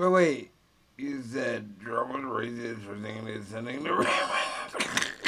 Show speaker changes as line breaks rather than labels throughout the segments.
But wait, you said was racist for thinking it's sending the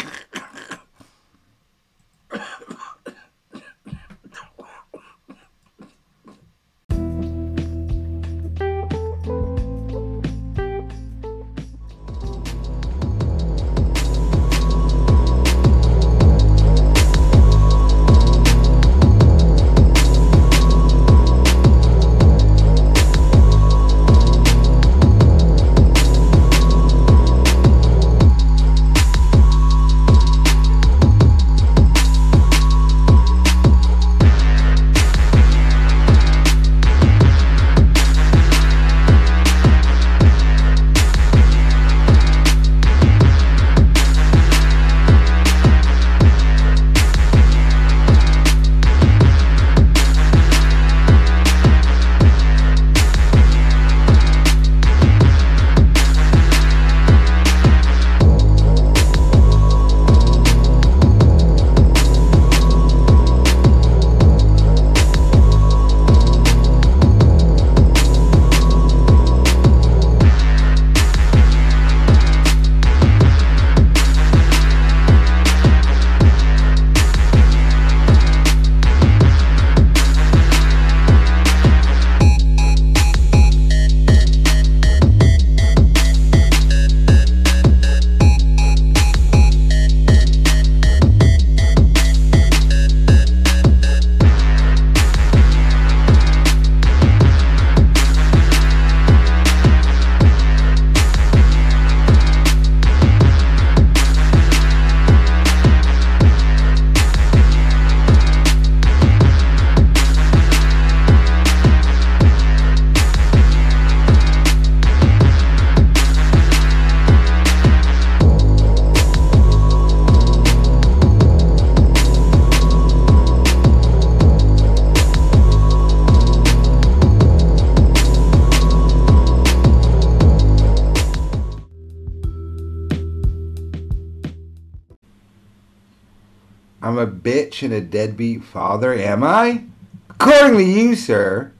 bitch and a deadbeat father, am I? According to you, sir.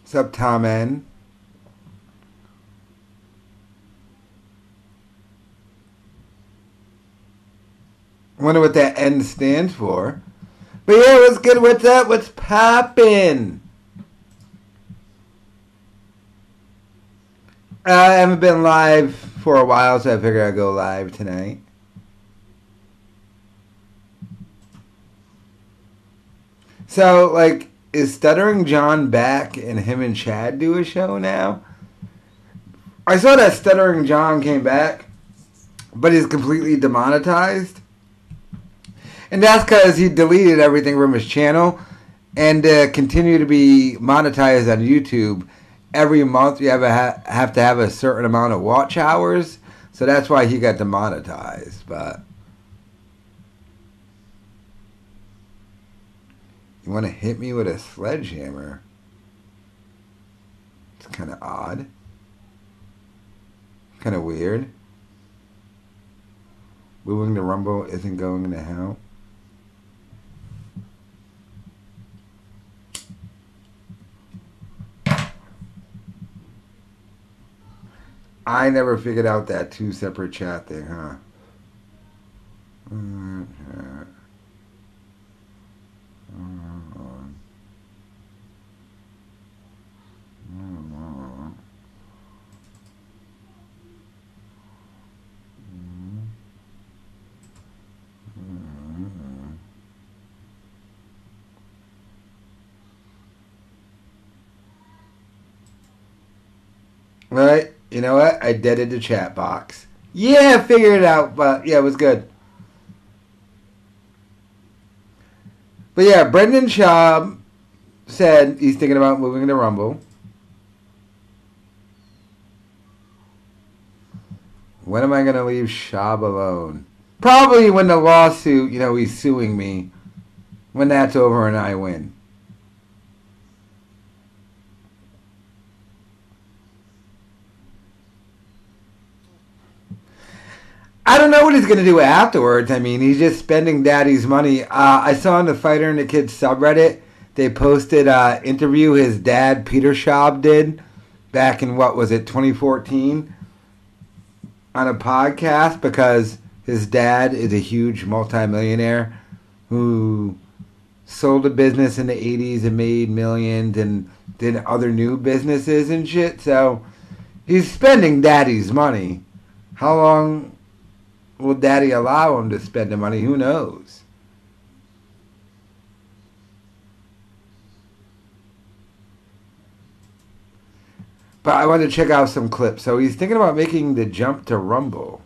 What's up, Tom N? Wonder what that N stands for. But yeah, what's good? What's up? What's poppin'? I haven't been live for a while, so I figured I'd go live tonight. So, like, is Stuttering John back and him and Chad do a show now? I saw that Stuttering John came back, but he's completely demonetized. And that's because he deleted everything from his channel and uh, continue to be monetized on YouTube. Every month you have, ha- have to have a certain amount of watch hours. So that's why he got demonetized. But You want to hit me with a sledgehammer? It's kind of odd. Kind of weird. Moving the rumble isn't going to help. I never figured out that two separate chat thing, huh? Mm-hmm. Right? You know what? I deaded the chat box. Yeah, figured it out, but yeah, it was good. But yeah, Brendan Schaub said he's thinking about moving to Rumble. When am I going to leave Schaub alone? Probably when the lawsuit, you know, he's suing me. When that's over and I win. I don't know what he's going to do afterwards. I mean, he's just spending daddy's money. Uh, I saw on the Fighter and the Kids subreddit they posted an interview his dad Peter Schaub did back in what was it 2014 on a podcast because his dad is a huge multimillionaire who sold a business in the 80s and made millions and did other new businesses and shit. So he's spending daddy's money. How long will daddy allow him to spend the money? Who knows? But I want to check out some clips. So he's thinking about making the jump to Rumble.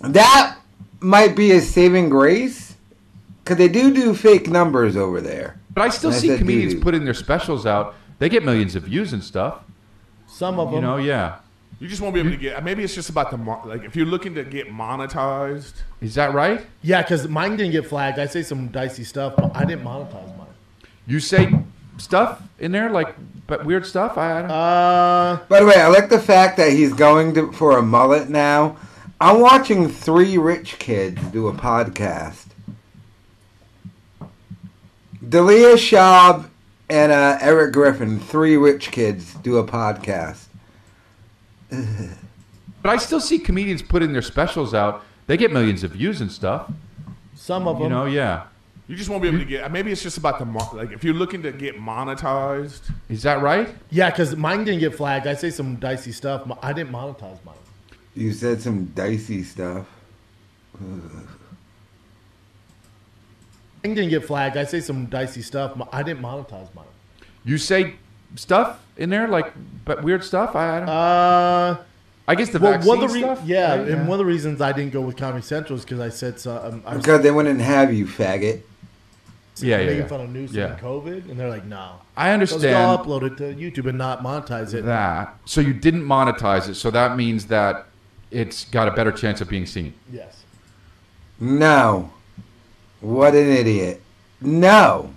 That might be a saving grace because they do do fake numbers over there.
But I still
And I
see
said
comedians
doo-doo.
putting their specials out. They get millions of views and stuff.
Some of them.
You know, yeah.
You just won't be able to get. Maybe it's just about the mo- like. If you're looking to get monetized,
Is that right?
Yeah, because mine didn't get flagged. I say some dicey stuff, but I didn't monetize mine.
You say stuff in there like but weird stuff. I, I don't.
Uh,
By the way, I like the fact that he's going to, for a mullet now. I'm watching three rich kids do a podcast. Delia Schaub and uh, Erik Griffin, three rich kids, do a podcast.
but I still see comedians putting their specials out. They get millions of views and stuff.
some of them.
You know, yeah.
you just won't be able to get. Maybe it's just about the mo- like. If you're looking to get monetized,
Is that right?
Yeah, because mine didn't get flagged. I say some dicey stuff. but I didn't monetize mine.
You said some dicey stuff.
Mine didn't get flagged. I say some dicey stuff. but I didn't monetize mine.
You say stuff in there like but weird stuff. I, I don't.
Uh,
I guess the
well,
vaccine
one of the re-
stuff.
yeah,
right?
and one of the reasons I didn't go with Comedy Central is because I said so, um, I was
Because they wouldn't have you, faggot.
Yeah, yeah,
making
yeah.
fun of news
Yeah.
and COVID, and they're like, no.
I understand
I'll upload it to YouTube and not monetize it.
that. So you didn't monetize it. So that means that it's got a better chance of being seen.
Yes.
No. What an idiot. No.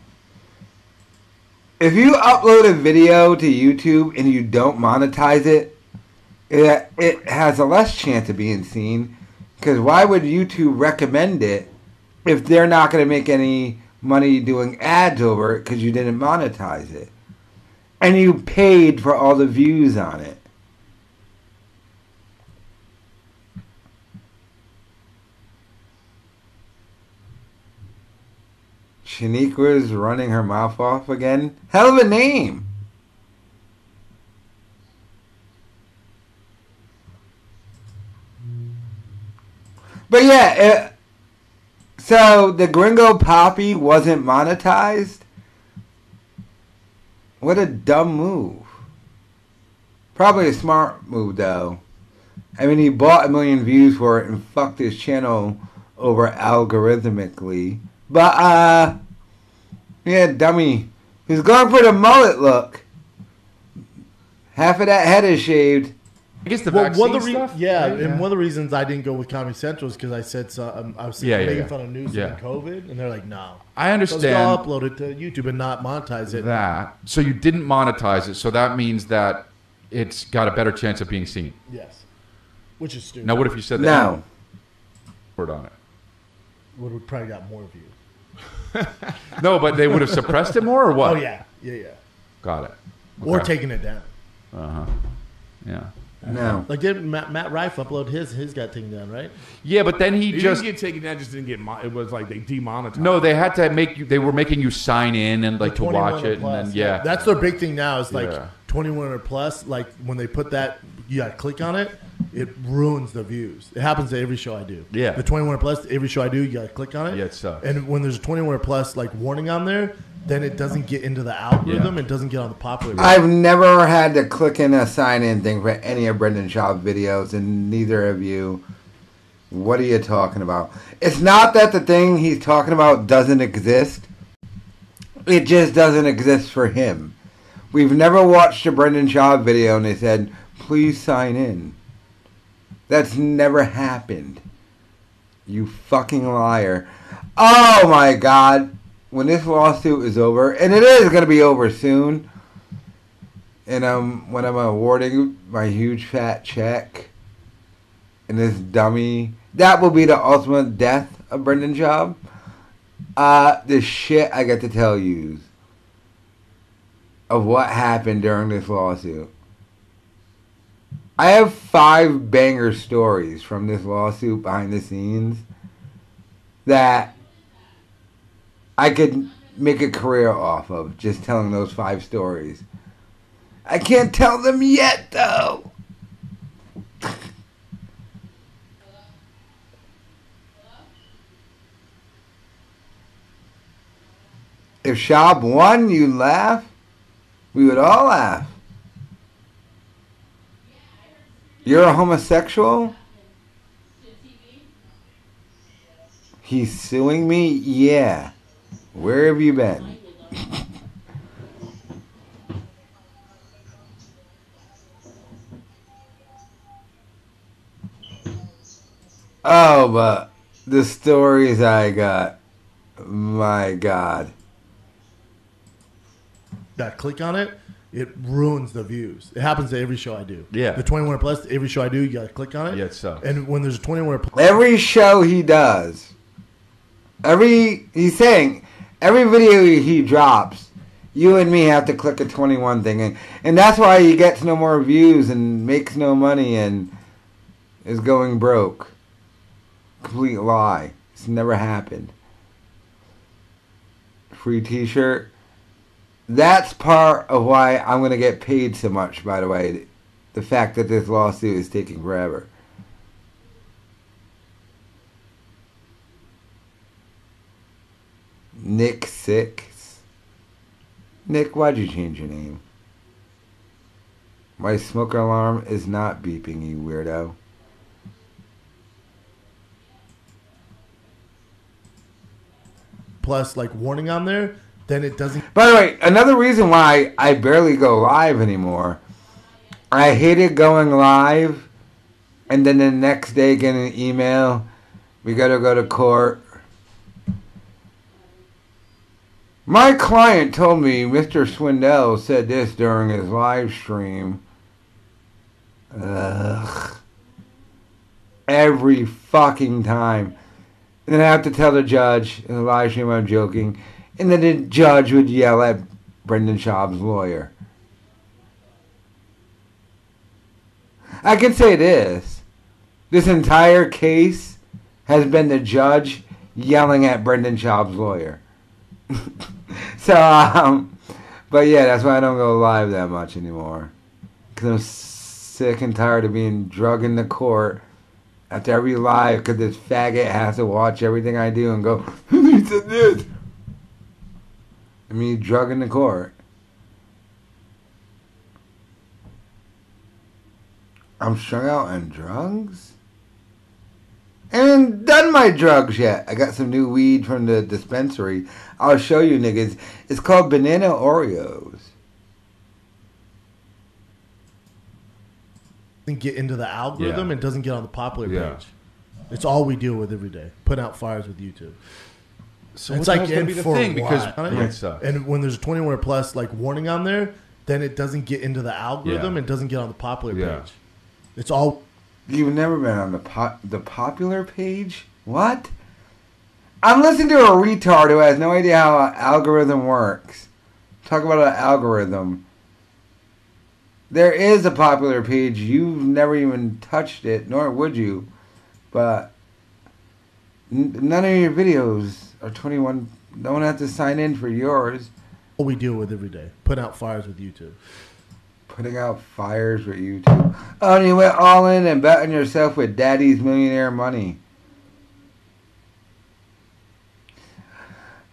If you upload a video to YouTube and you don't monetize it, it, it has a less chance of being seen. Because why would YouTube recommend it if they're not going to make any money doing ads over it because you didn't monetize it? And you paid for all the views on it. Shaniqua's running her mouth off again. Hell of a name. But yeah, it, so the Gringo Papi wasn't monetized. What a dumb move. Probably a smart move though. I mean, he bought a million views for it and fucked his channel over algorithmically. But, uh, yeah, dummy. He's going for the mullet look. Half of that head is shaved.
I guess the
Well,
vaccine
one of the re-
stuff.
yeah,
right?
and one of the reasons I didn't go with Comedy Central is because I said so, um, I was
Yeah, yeah,
making
yeah.
fun of news
Yeah.
and COVID, and they're like, no.
I understand.
So I'll upload it to YouTube and not monetize it.
that. So you didn't monetize it. So that means that it's got a better chance of being seen.
Yes. Which is stupid.
Now, what if you said that
No.
word on it?
Would have probably got more views.
No, but they would have suppressed it more, or what?
Oh yeah, yeah, yeah.
Got it.
Or
Okay.
taking it down. Uh huh.
Yeah.
No.
Like did Matt, Matt Rife upload his? His got taken down, right?
Yeah, but then he
he
just
didn't get taken down. Just didn't get. Mo- it was like they demonetized.
no. They had to make you. They were making you sign in and like to watch
or
it, and
plus.
then yeah.
That's their big thing now. Is like
Yeah.
21 or plus. Like when they put that, you got to click on it. It ruins the views. It happens to every show I do.
Yeah.
The 21 or plus, every show I do, you got to click on it.
Yeah, it sucks.
And when there's a 21 or plus like warning on there, then it doesn't get into the algorithm.
Yeah.
It doesn't get on the popular.
I've never had to click in a sign in thing for any of Brendan Schaub's videos, and neither of you. What are you talking about? It's not that the thing he's talking about doesn't exist. It just doesn't exist for him. We've never watched a Brendan Schaub video and they said, please sign in. That's never happened. You fucking liar. Oh my god. When this lawsuit is over, and it is going to be over soon, and um, when I'm awarding my huge fat check, and this dummy, that will be the ultimate death of Brendan Schaub. Uh, the shit I got to tell you of what happened during this lawsuit. I have five banger stories from this lawsuit behind the scenes that I could make a career off of just telling those five stories. I can't tell them yet, though. If Schaub won, you'd laugh. We would all laugh. You're a homosexual? He's suing me? Yeah. Where have you been? oh, but the stories I got. My God.
That click on it, it ruins the views. It happens to every show I do.
Yeah.
The 21 plus, every show I do, you got to click on it.
Yeah, it sucks.
And when there's a 21 plus,
Every show he does, every he's saying, every video he drops, you and me have to click a twenty one thing, and, and that's why he gets no more views and makes no money and is going broke. Complete lie. It's never happened. Free T-shirt. That's part of why I'm gonna get paid so much. By the way, the fact that this lawsuit is taking forever. Nick Six. Nick, why'd you change your name? My smoker alarm is not beeping, you weirdo.
plus like warning on there, then it doesn't.
By the way, another reason why I barely go live anymore, I hated going live and then the next day getting an email, we gotta go to court. My client told me Mr. Swindell said this during his live stream. Ugh. Every fucking time. And then I have to tell the judge in the live stream I'm joking. And then the judge would yell at Brendan Schaub's lawyer. I can say this. This entire case has been the judge yelling at Brendan Schaub's lawyer. so, um, but yeah, that's why I don't go live that much anymore. Because I'm sick and tired of being drug in the court after every live because this faggot has to watch everything I do and go, he said this. I mean, drug in the court. I'm strung out on drugs? And done my drugs yet. I got some new weed from the dispensary. I'll show you niggas. It's called Banana Oreos.
doesn't get into the algorithm
Yeah.
and doesn't get on the popular
Yeah.
page. It's all we deal with every day. Put out fires with YouTube.
So
it's like
hell's gonna
in
be the
for
thing because
what?
yeah, it sucks.
And when there's a 21 plus like warning on there, then it doesn't get into the algorithm
Yeah.
and doesn't get on the popular
Yeah.
page. It's all
You've never been on the po- the popular page? What? I'm listening to a retard who has no idea how an algorithm works. Talk about an algorithm. There is a popular page. You've never even touched it, nor would you. But n- none of your videos are 21. No one has to sign in for yours.
all we deal with every day. Put out fires with YouTube.
Putting out fires with YouTube. Oh, and you went all in and betting yourself with Daddy's Millionaire Money.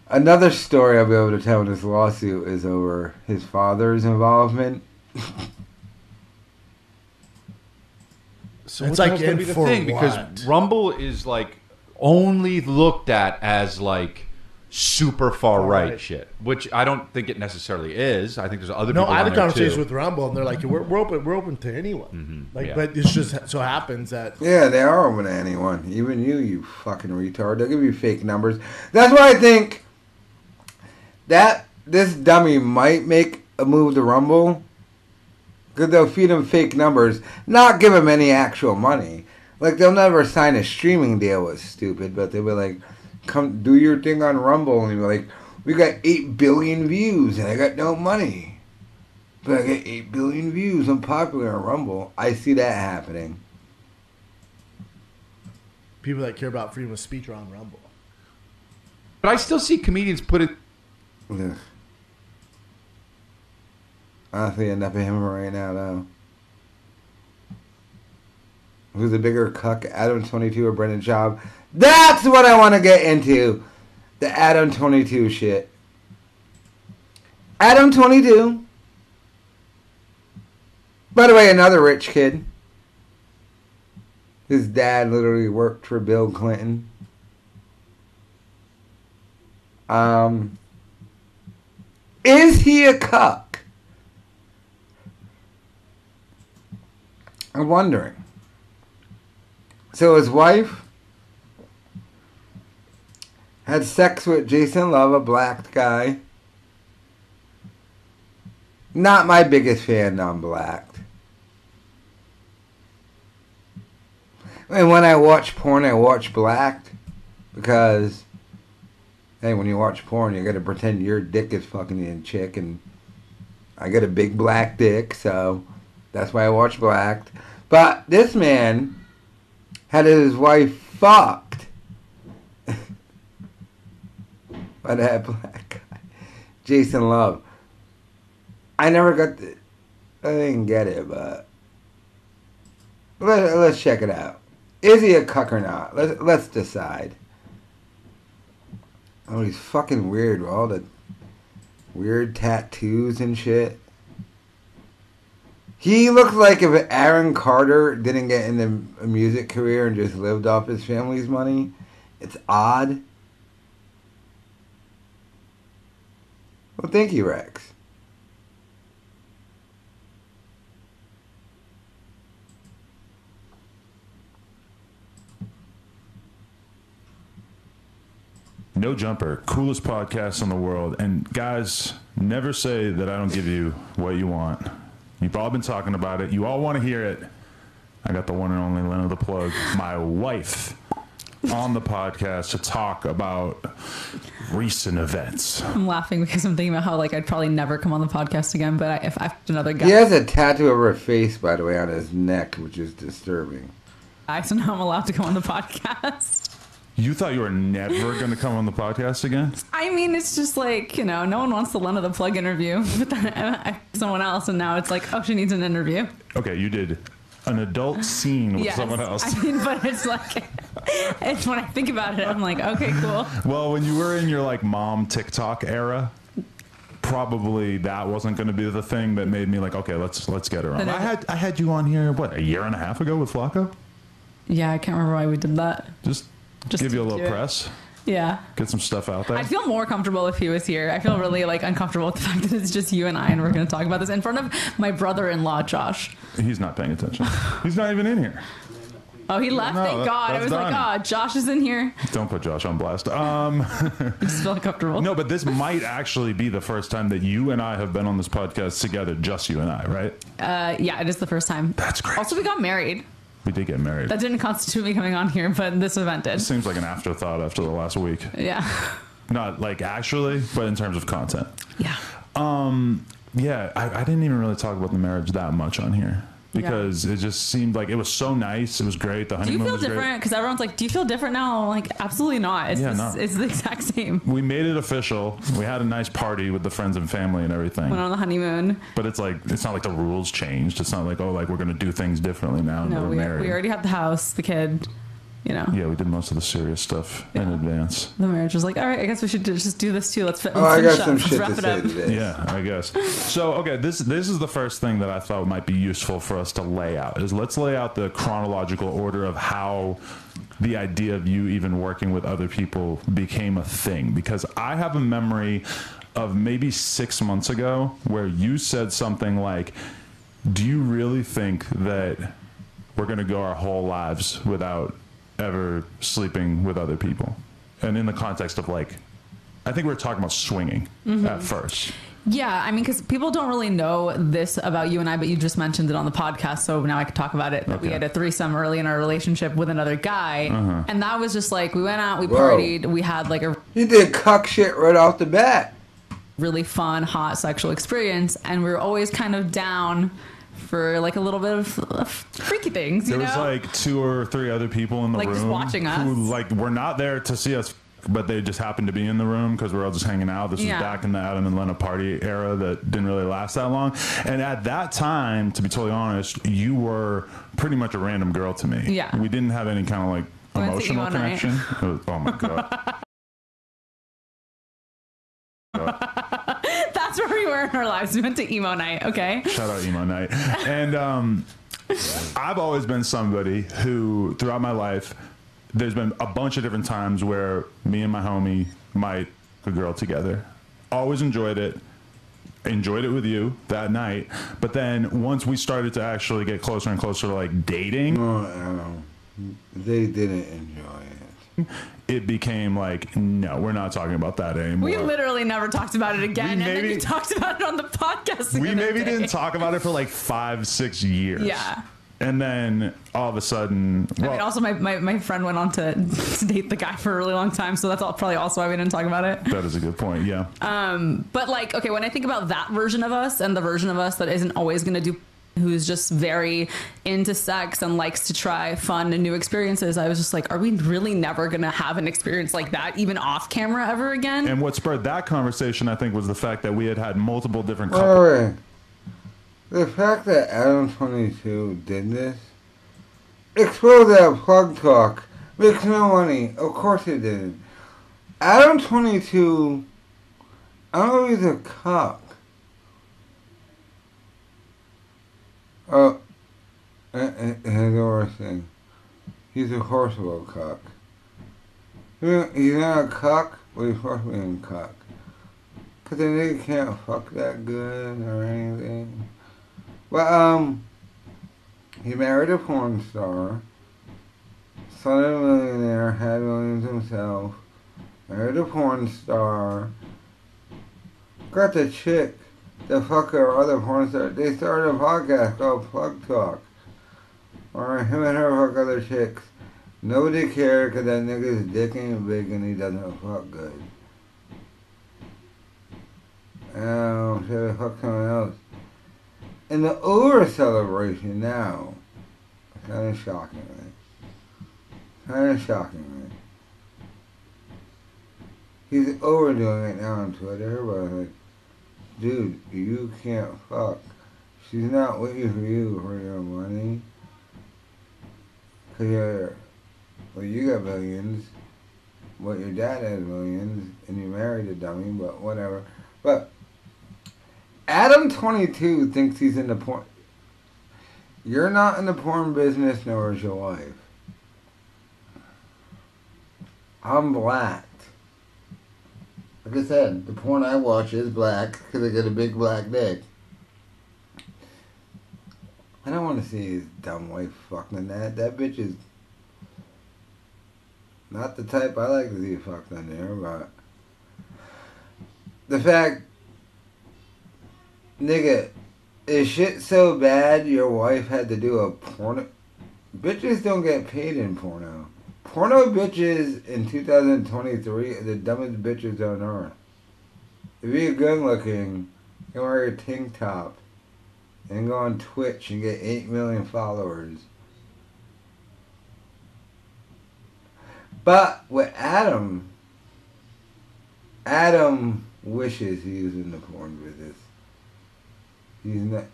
Another story I'll be able to tell in this lawsuit is over his father's involvement.
So
It's like
hell's gonna
in
be the
for
thing because? Rumble is like only looked at as like super far
Far
right,
right.
shit, which I don't think it necessarily is. I think there's other people.
No,
people.
I had
on
a conversation
too.
with Rumble, and they're like, "We're, we're open. We're open to anyone."
Mhm,
Like,
yeah.
but it's just so happens that
Yeah, they are open to anyone. Even you, you fucking retard. They'll give you fake numbers. That's why I think that this dummy might make a move to Rumble. Because they'll feed him fake numbers, not give him any actual money. Like, they'll never sign a streaming deal with stupid, but they'll be like, come do your thing on Rumble and be like, we got eight billion views and I got no money, but I got eight billion views. I'm popular on Rumble. I see that happening.
People that care about freedom of speech are on Rumble.
But I still see comedians put it.
Ugh. I don't see enough of him right now, though. Who's a bigger cuck, Adam 22 or Brendan Schaub? That's what I want to get into. The Adam 22 shit. Adam 22. By the way, another rich kid. His dad literally worked for Bill Clinton. Um, is he a cuck? I'm wondering. So his wife had sex with Jason Luv, a black guy. Not my biggest fan on black. And when I watch porn, I watch black because hey, when you watch porn, you got to pretend your dick is fucking a chick, and I got a big black dick, so that's why I watch black. But this man had his wife fucked by that black guy, Jason Luv. I never got the, I didn't get it, but let, let's check it out. Is he a cuck or not? Let's let's decide. Oh, he's fucking weird with all the weird tattoos and shit. He looks like if Aaron Carter didn't get into a music career and just lived off his family's money. It's odd. Well, thank you, Rex.
No Jumper, coolest podcast in the world. And guys, never say that I don't give you what you want. You've all been talking about it. You all want to hear it. I got the one and only Lena the Plug, my wife, on the podcast to talk about recent events.
I'm laughing because I'm thinking about how like I'd probably never come on the podcast again. But I, if I have another guy,
He has a tattoo of her face, by the way, on his neck, which is disturbing.
I so now I'm allowed to come on the podcast.
You thought you were never going to come on the podcast again?
I mean, it's just like you know, no one wants the Lena the Plug interview, but then I, someone else, and now it's like, oh, she needs an interview.
Okay, you did an adult scene with
Yes.
someone else.
I mean, but it's like, it's when I think about it, I'm like, okay, cool.
Well, when you were in your like mom TikTok era, probably that wasn't going to be the thing that made me like, okay, let's let's get her on. I had I had you on here what a year and a half ago with Flacco.
Yeah, I can't remember why we did that.
Just,
Just
give you a little press,
Yeah.
get some stuff out there.
I'd feel more comfortable if he was here. I feel really like uncomfortable with the fact that it's just you and I, and we're going to talk about this in front of my brother-in-law, Josh.
He's not paying attention. He's not even in here.
Oh, he left.
No,
Thank
that-
God. I was like, oh, Josh is in here.
Don't put Josh on blast. Um,
I just feel uncomfortable.
no, but this might actually be the first time that you and I have been on this podcast together, just you and I, right?
Uh, yeah, it is the first time.
That's great.
Also, we got married.
We did get married.
That didn't constitute me coming on here, but this event did.
Seems like an afterthought after the last week.
Yeah.
Not like actually, but in terms of content.
Yeah.
Um, yeah, I, I didn't even really talk about the marriage that much on here because it just seemed like it was so nice. It was great. The honeymoon.
Do you feel different? Because everyone's like, do you feel different now? I'm like, absolutely not. It's,
Yeah,
this-
no.
it's the exact same.
We made it official. We had a nice party with the friends and family and everything.
Went on the honeymoon.
But it's like it's not like the rules changed. It's not like oh like we're gonna do things differently now.
No,
we're
we, we already have the house, the kid. You know,
yeah, we did most of the serious stuff in advance.
the marriage was like, all right, I guess we should just do this too. Let's fit.
Oh, I got
finish
some
up.
shit
Let's
to
wrap
say
it up.
today.
Yeah, I guess. So, okay, this this is the first thing that I thought might be useful for us to lay out. Is let's lay out the chronological order of how the idea of you even working with other people became a thing because I have a memory of maybe 6 months ago where you said something like do you really think that we're going to go our whole lives without ever sleeping with other people? And in the context of like I think we were talking about swinging at first.
Yeah, I mean, because people don't really know this about you and I, but you just mentioned it on the podcast, so now I can talk about it. That we had a threesome early in our relationship with another guy,
Uh-huh.
and that was just like we went out, we
Whoa.
partied, we had like a
He did cuck shit right off the bat.
really fun, hot sexual experience, and we were always kind of down for like a little bit of freaky things. You
There was
know?
like two or three other people in the
Like,
room
just watching us.
who like were not there to see us, but they just happened to be in the room because we were all just hanging out. This
Yeah.
was back in the Adam and Lena party era that didn't really last that long. And at that time, to be totally honest, you were pretty much a random girl to me.
Yeah.
we didn't have any kind of like emotional connection. It was- oh my god.
That's where we were in our lives. We went to emo night. Okay.
Shout out emo night. And um, I've always been somebody who, throughout my life, there's been a bunch of different times where me and my homie might a girl together. Always enjoyed it. Enjoyed it with you that night. But then once we started to actually get closer and closer to like dating,
Oh, I don't know. They didn't enjoy it.
It became like, no, we're not talking about that anymore.
We literally never talked about it again, and then
maybe-
you talked about it on the podcast. the
we maybe
day.
didn't talk about it for like five, six years.
Yeah.
And then all of a sudden,
I mean, also my, my, my friend went on to, to date the guy for a really long time, so that's all, probably also why we didn't talk about it.
that is a good point. Yeah.
Um, but like, okay, when I think about that version of us and the version of us that isn't always going to do, who's just very into sex and likes to try fun and new experiences, I was just like, are we really never going to have an experience like that, even off camera, ever again?
And what spurred that conversation, I think, was the fact that we had had multiple different
Wait,
couples.
wait, wait. The fact that Adam 22 did this exposed that plug talk makes no money. Of course it didn't. Adam 22, I don't know if he's a cock. Oh, and, and, and the worst thing. He's a horseable cock. He's not a cock, but he's supposed to cock. Cause the nigga can't fuck that good or anything. But um, he married a porn star. Son of a millionaire, had millions himself. Married a porn star. Got the chick to fuck her other porn. They started a podcast called Plug Talk. Or him and her fuck other chicks. Nobody cared because that nigga's dick ain't big and he doesn't fuck good. Oh, should I fuck someone else? And the over celebration now, kind of shocking me. Kind of shocking me. He's overdoing it now on Twitter, but like, dude, you can't fuck. She's not waiting for you for your money. Cause you're, well, you got millions. Well, your dad has millions, and you married a dummy, but whatever. But Adam twenty two thinks he's in the porn. You're not in the porn business, nor is your wife. I'm black. Like I said, the porn I watch is black because I got a big black dick. I don't want to see his dumb wife fucking that. That bitch is not the type I like to see fucked on there, but the fact, nigga, is shit so bad your wife had to do a porno? Bitches don't get paid in porno. Porno bitches in 2023 are the dumbest bitches on earth. If you're good looking, you can wear a tank top and go on Twitch and get 8 million followers. But with Adam, Adam wishes he was in the porn business. He's not,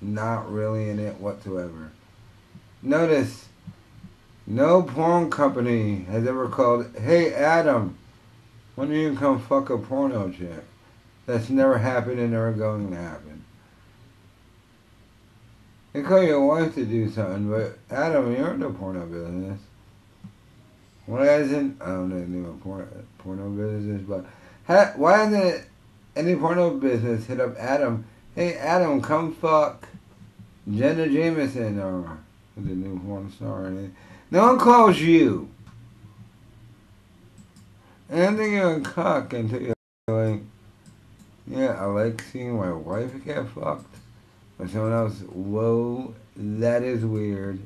not really in it whatsoever. Notice, no porn company has ever called, hey Adam, when don't you come fuck a porno chick? That's never happened and never going to happen. They call your wife to do something, but Adam, you're in the porno business. Why hasn't I don't know anything about porno, porno business, but ha, why hasn't any porno business hit up Adam? Hey Adam, come fuck Jenna Jameson or the new porn star. anything. No one calls you. And I you're a cock until you're like Yeah, I like seeing my wife get fucked by someone else. Whoa, that is weird.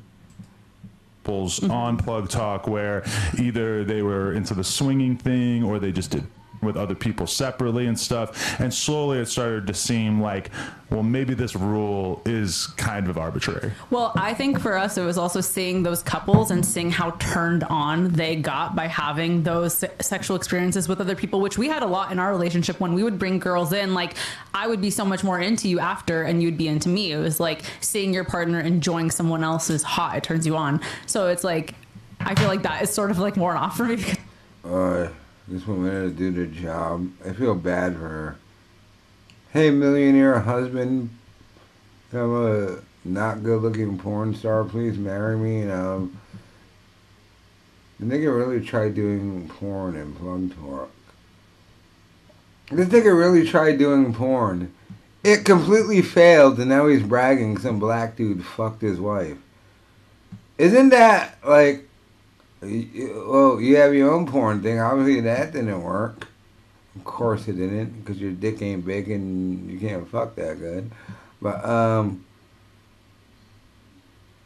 On Plug Talk where either they were into the swinging thing or they just did with other people separately and stuff. And slowly it started to seem like, well, maybe this rule is kind of arbitrary.
Well, I think for us, it was also seeing those couples and seeing how turned on they got by having those se- sexual experiences with other people, which we had a lot in our relationship when we would bring girls in. Like, I would be so much more into you after, and you'd be into me. It was like seeing your partner enjoying someone else's hot, it turns you on. So it's like, I feel like that is sort of like more off for me because
Uh, this woman had to do the job. I feel bad for her. Hey, millionaire husband, I'm a not good looking porn star. Please marry me. And, um, the nigga really tried doing porn in Plug Talk. This nigga really tried doing porn. It completely failed, and now he's bragging some black dude fucked his wife. Isn't that like Well, you have your own porn thing. Obviously, that didn't work. Of course, it didn't, because your dick ain't big and you can't fuck that good. But um,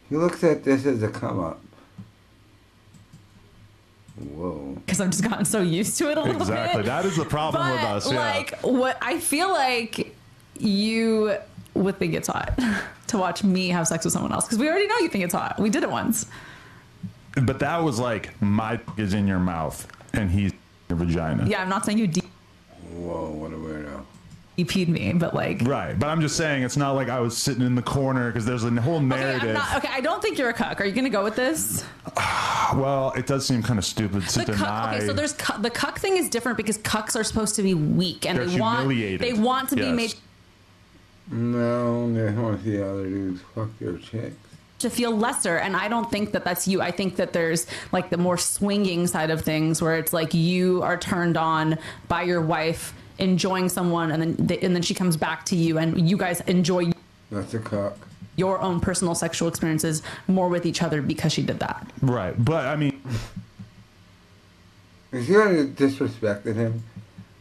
he looks at this as a come up. Whoa.
Because I've just gotten so used to it a little
Exactly.
bit. Exactly.
That is the problem
but
with us. Yeah.
like what I feel like you would think it's hot to watch me have sex with someone else because we already know you think it's hot. We did it once.
But that was like, my is in your mouth and he's in your vagina.
Yeah, I'm not saying you
Whoa, what a weirdo.
DP'd me, but like.
Right. But I'm just saying, it's not like I was sitting in the corner because there's a whole
Okay,
narrative.
I'm not, okay, I don't think you're a cuck. Are you gonna go with this?
well, it does seem kind of stupid to
The
deny.
cuck. Okay, so there's cu- the cuck thing is different because cucks are supposed to be weak and
They're
they want they want to be made
No, they want to see other dudes fuck their chicks.
To feel lesser and i don't think that that's you i think that there's like the more swinging side of things where it's like you are turned on by your wife enjoying someone and then they, and then she comes back to you and you guys enjoy
That's a cock.
your own personal sexual experiences more with each other because she did that
right. But I mean,
You see how disrespected him?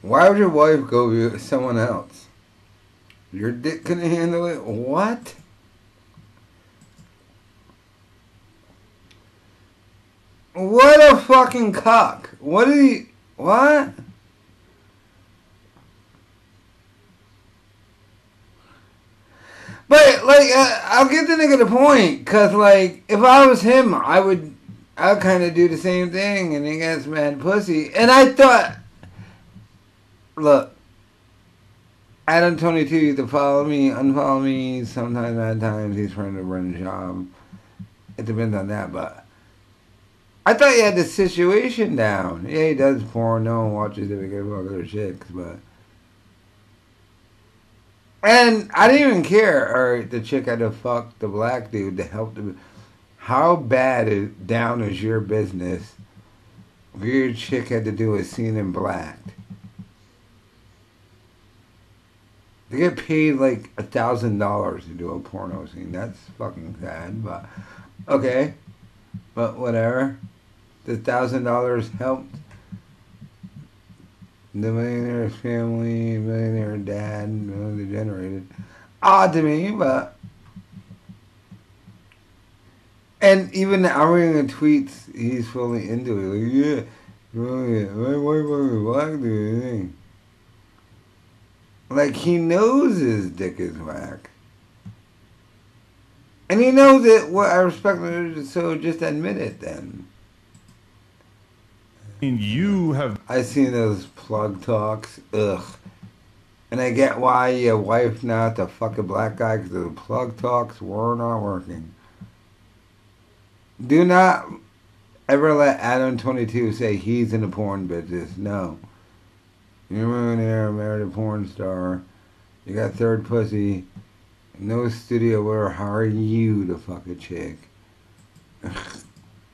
Why would your wife go with someone else? Your dick couldn't handle it? What? What a fucking cock. What did he. What? But, like, uh, I'll give the nigga the point. Because, like, if I was him, I would. I'll kind of do the same thing, and he gets mad pussy. And I thought, look, Adam Twenty Two used to follow me, unfollow me. Sometimes, at times, he's trying to run a job. It depends on that, but I thought you had the situation down. Yeah, he does porn. No one watches it because of other chicks, but. And I didn't even care. Or the chick had to fuck the black dude to help the. How bad is down is your business? Your chick had to do a scene in black. They get paid like a thousand dollars to do a porno scene. That's fucking sad, but okay. But whatever. The thousand dollars helped the millionaire's family, millionaire dad, uh, they generated. Odd to me, but and even I'm the tweets, he's fully into it. Like, yeah, yeah, my wife was black dude. Like he knows his dick is whack. And he knows it. What I respect him, so just admit it then.
You have
I seen those plug talks. Ugh. And I get why your wife not the fucking black guy because the plug talks were not working. Do not ever let Adam Twenty Two say he's in the porn business. No. You're a millionaire, married a porn star. You got third pussy. No studio will hire you to fuck a chick.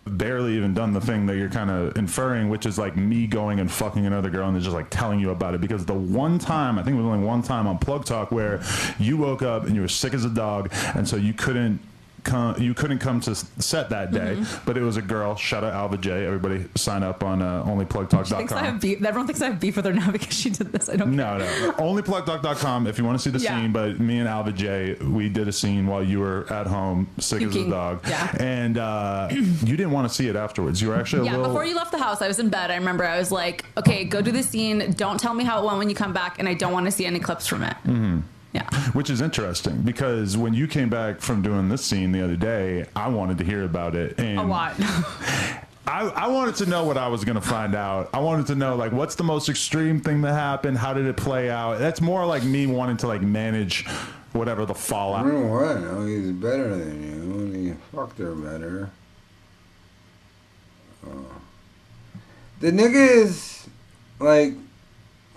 Barely even done the thing that you're kind of inferring, which is like me going and fucking another girl and then just like telling you about it. Because the one time, I think it was only one time on Plug Talk where you woke up and you were sick as a dog, and so you couldn't come. You couldn't come to set that day,
Mm-hmm.
but it was a girl. Shout out Alva Jay. Everybody sign up on uh,
Thinks I have
onlyplugtalk.com.
beef. Everyone thinks I have beef with her now because she did this. I don't.
No, no. Onlyplugtalk.com if you want to see the
Yeah.
scene. But me and Alva Jay, we did a scene while you were at home, sick as a dog.
Yeah.
And uh, you didn't want to see it afterwards. You were actually a
Yeah,
little.
before you left the house, I was in bed. I remember I was like, okay, go do the scene. Don't tell me how it went when you come back, and I don't want to see any clips from it. Mm-hmm. Yeah.
Which is interesting because when you came back from doing this scene the other day, I wanted to hear about it. And
A lot.
I, I wanted to know what I was going to find out. I wanted to know like what's the most extreme thing that happened? How did it play out? That's more like me wanting to like manage whatever the
I
fallout.
don't know what. No, he's better than you, and he fucked her better. Oh. The nigga is like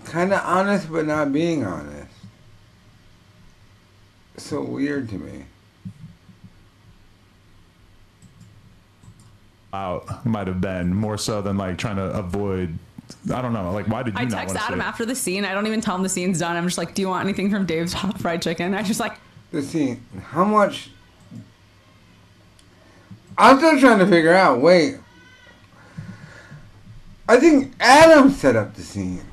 kind of honest, but not being honest. So weird to me.
out might have been more so than like trying to avoid. I don't know. Like, why did you
I
not
text
want to
Adam after the scene. I don't even tell him the scene's done. I'm just like, do you want anything from Dave's Hot Fried Chicken? I just like,
The scene. How much? I'm still trying to figure out. Wait. I think Adam set up the scene.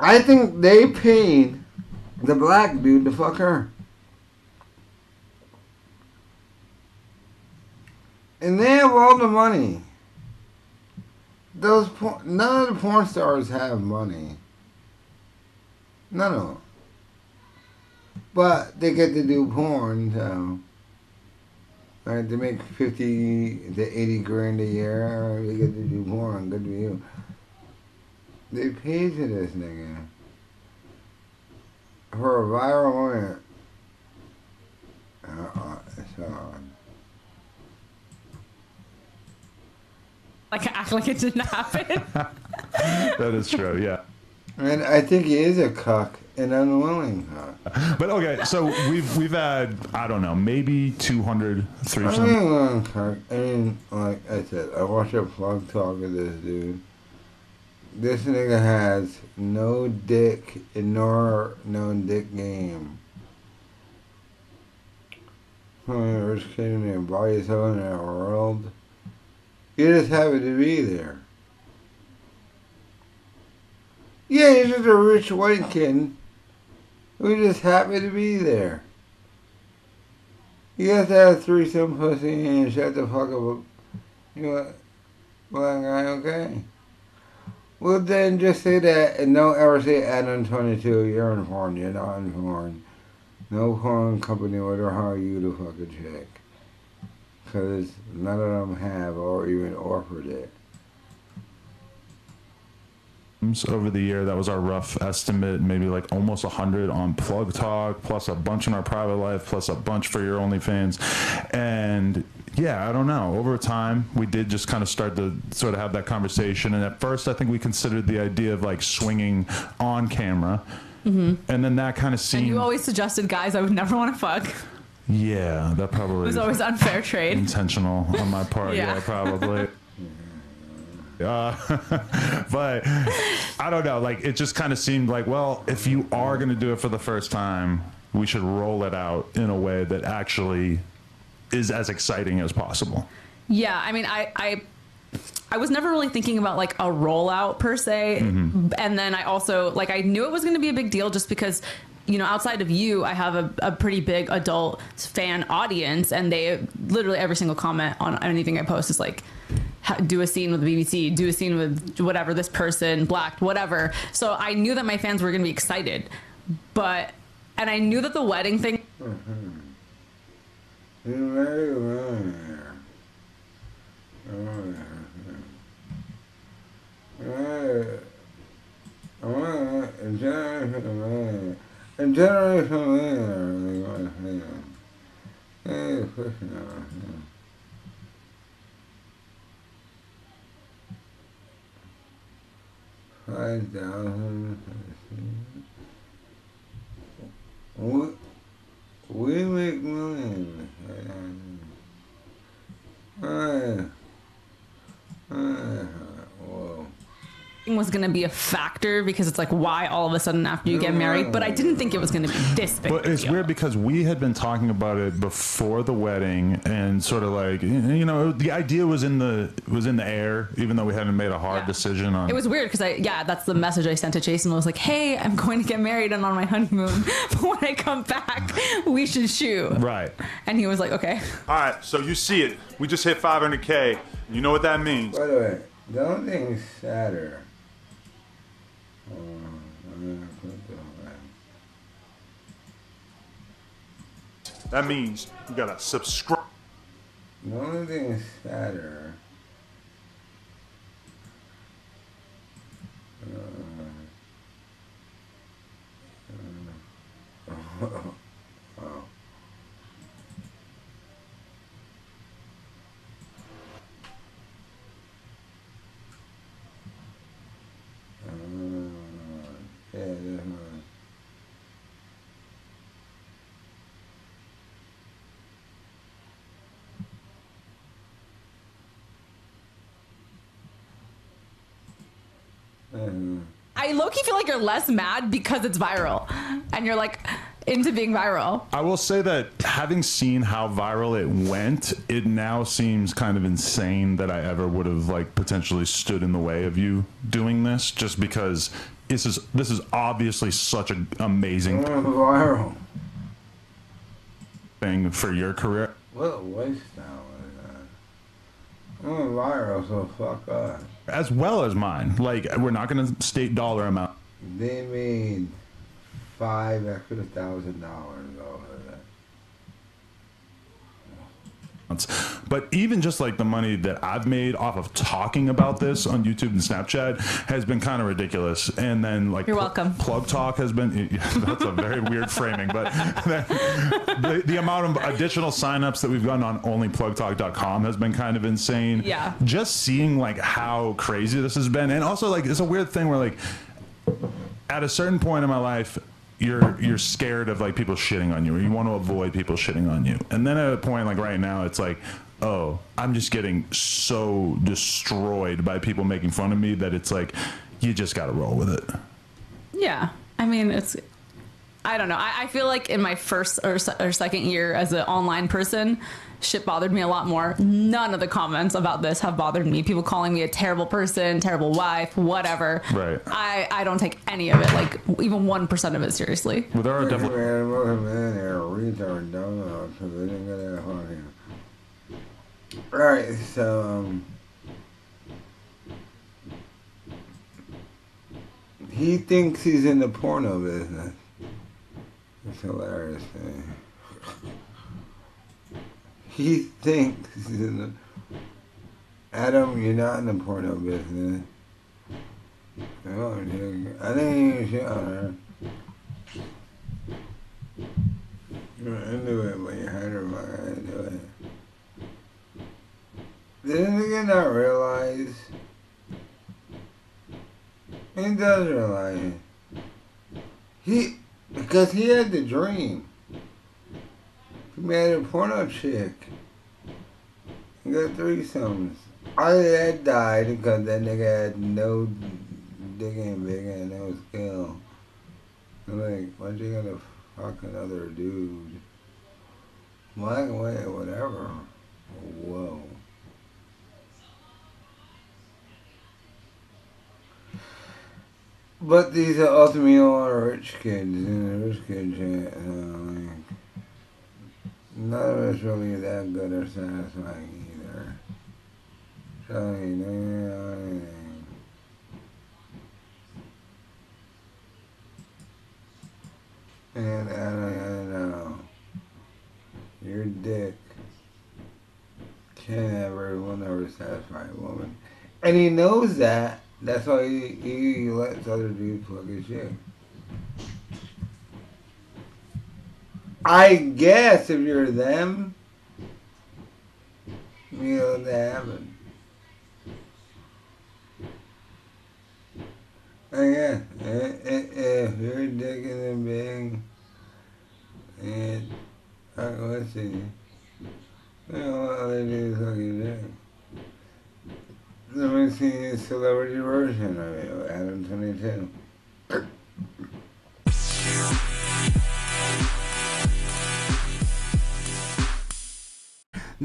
I think they paid the black dude to fuck her. And they have all the money. Those por- none of the porn stars have money. None of them. But they get to do porn, so. Right, they make 50 to 80 grand a year. They get to do porn. Good for you. They paid to this nigga. For a viral moment. Uh-uh, it's on.
like act like it didn't happen.
that is true. Yeah.
And I think he is a cuck, an unwilling cuck.
But okay, so we've we've had I don't know maybe 200
I
threesomes.
mean, unwilling cuck. I mean, like I said, I watched a plug talk of this dude. This nigga has no dick nor no dick game. Mean, rich kid named by yourself in that world. You just happen to be there. Yeah, he's just a rich white kid We just happened to be there. You have to have threesome pussy and shut the fuck up. You know? Black guy, okay? Well, then just say that and don't ever say Adam 22. You're in porn. You're not in porn. No porn company would hire you to fuck a chick. Because none of them have or even offered it.
Over the year. That was our rough estimate, maybe like almost 100 on Plug Talk, plus a bunch in our private life, plus a bunch for your OnlyFans. And yeah, I don't know. Over time, we did just kind of start to sort of have that conversation. And at first, I think we considered the idea of like swinging on camera. And then that kind of
and you always suggested guys I would never want to fuck.
Yeah, that probably
was always unfair trade.
intentional on my part. yeah.
Yeah.
probably. Uh, but I don't know. Like it just kind of seemed like, well, if you are going to do it for the first time, we should roll it out in a way that actually is as exciting as possible.
Yeah, I mean, I, I, I was never really thinking about like a rollout per se,
Mm-hmm.
and then I also like I knew it was going to be a big deal just because. You know, outside of you, I have a, a pretty big adult fan audience, and they literally every single comment on anything I post is like, do a scene with the BBC, do a scene with whatever this person, blacked, whatever. So I knew that my fans were going to be excited, but and I knew that the wedding thing
You very well there. And generally from there, Hey, pushing on him. Five thousand. We, we make millions. Uh, uh, whoa.
Was going to be a factor because it's like why all of a sudden after you get married, but I didn't think it was going to be this big.
But it's
deal.
weird because we had been talking about it before the wedding, and sort of like you know the idea was in the was in the air, even though we hadn't made a hard
Yeah.
decision on.
It was weird because I, yeah, that's the message I sent to Jason was like, hey, I'm going to get married and on my honeymoon, but when I come back, we should shoot.
right.
And he was like, okay.
All right, so you see it. We just hit 500K. You know what that means.
By the way, the only thing is sadder. Hold on, I'm gonna put the-
That means you gotta subscribe.
The only thing is sadder. Uh, uh, oh. Uh, yeah, this one. Mhm.
I low key feel like you're less mad because it's viral and you're like into being viral.
I will say that having seen how viral it went, it now seems kind of insane that I ever would have like potentially stood in the way of you doing this, just because this is this is obviously such an amazing
Going viral.
thing for your career.
What lifestyle is that? I'm going viral, so fuck us.
As well as mine. Like we're not going to state dollar amount.
They made five extra thousand dollars off of that.
But even just like the money that I've made off of talking about this on YouTube and Snapchat has been kind of ridiculous. And then like
You're
pl-
welcome.
Plug Talk has been yeah, that's a very weird framing, but the, the amount of additional signups that we've gotten on onlyplugtalk.com has been kind of insane.
Yeah.
Just seeing like how crazy this has been, and also like it's a weird thing where like at a certain point in my life you're you're scared of like people shitting on you or you want to avoid people shitting on you and then at a point like right now it's like oh i'm just getting so destroyed by people making fun of me that it's like you just gotta roll with it
Yeah. I mean, it's, I don't know. I, I feel like in my first or, or second year as an online person, shit bothered me a lot more. None of the comments about this have bothered me. People calling me a terrible person, terrible wife, whatever.
Right.
I, I don't take any of it, like even 1% of it seriously.
well there are definitely
Man, most of them there are retard donuts because they didn't get that. Alright, so, um. He thinks he's in the porno business. It's hilarious. Man. He thinks. Adam, you're not in the porno business. I think you should. You're into it, but you had her mind into it. Didn't the not realize? He does realize. He, because he had the dream. Made a porno chick. He got threesomes. I had died because that nigga had no dick ain't big and no skill. I'm like, why'd you gotta fuck another dude? Black, white, whatever. Whoa. But these are ultimately all rich kids and the rich kids. So like, none of it's really that good or satisfying either. So know anything. And I don't, know. Your dick can never, will never satisfy a woman. And he knows that. That's why he, he lets other dudes fuck his shit. I guess if you're them, you know that happen. I guess eh, eh, eh, if, if your dick isn't big, and I see, you know what other dudes fucking dick. Let me see the celebrity version of it. Adam 22.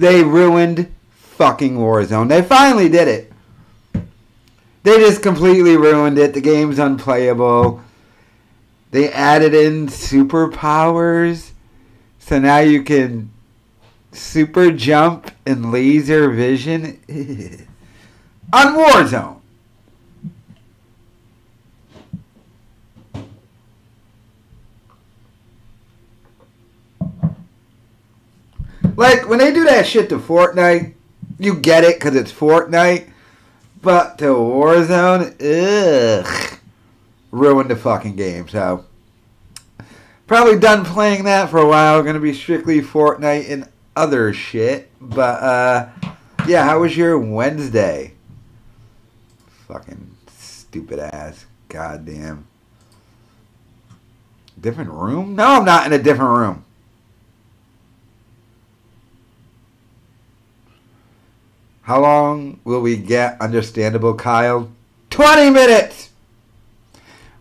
They ruined fucking Warzone. They finally did it. They just completely ruined it. The game's unplayable. They added in superpowers. So now you can super jump and laser vision on Warzone. Like when they do that shit to Fortnite, you get it because it's Fortnite, but to Warzone, ugh, ruined the fucking game. So probably done playing that for a while. Going to be strictly Fortnite and other shit. But uh, yeah, how was your Wednesday? Fucking stupid ass. Goddamn. Different room? No, I'm not in a different room. How long will we get understandable, Kyle? 20 minutes!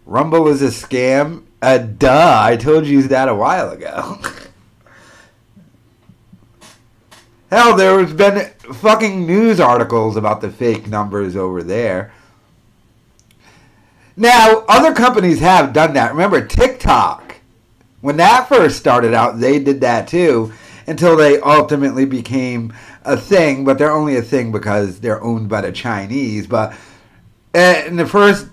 Rumble is a scam? Uh, duh, I told you that a while ago. Hell, there's been fucking news articles about the fake numbers over there. Now, other companies have done that. Remember TikTok? When that first started out, they did that too until they ultimately became a thing, but they're only a thing because they're owned by the Chinese. But uh, in the first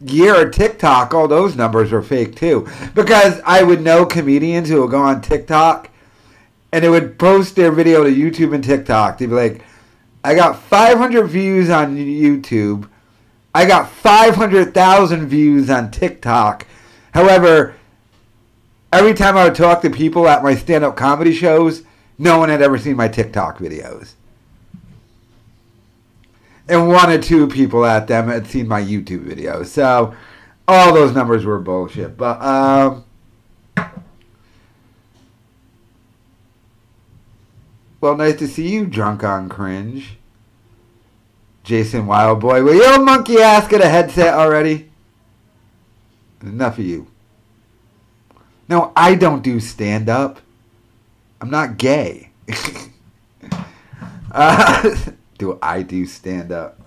year of TikTok, all those numbers were fake too. Because I would know comedians who would go on TikTok and they would post their video to YouTube and TikTok. They'd be like, I got 500 views on YouTube. I got 500,000 views on TikTok. However, every time I would talk to people at my stand up comedy shows, no one had ever seen my TikTok videos. And one or two people at them had seen my YouTube videos. So all those numbers were bullshit. But um Well, nice to see you, drunk on cringe. Jason Wildboy, will your monkey ass get a headset already? Enough of you. No, I don't do stand up. I'm not gay. uh, do I do stand up?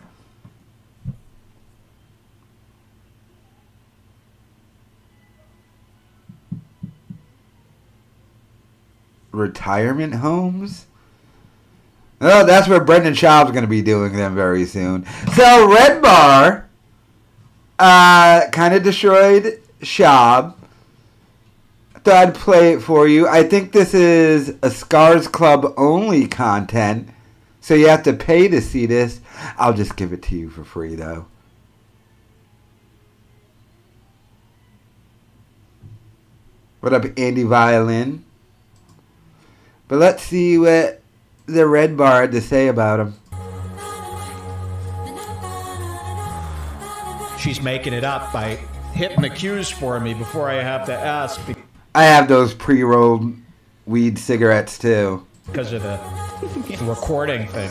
Retirement homes? Oh, that's where Brendan Schaub's going to be doing them very soon. So, Red Bar uh, kind of destroyed Schaub. I'd play it for you. I think this is a Scars Club only content, so you have to pay to see this. I'll just give it to you for free, though. What up, Andy Violin? But let's see what the Red Bar had to say about him.
She's making it up by hitting the cues for me before I have to ask
I have those pre-rolled weed cigarettes too.
because of the recording thing.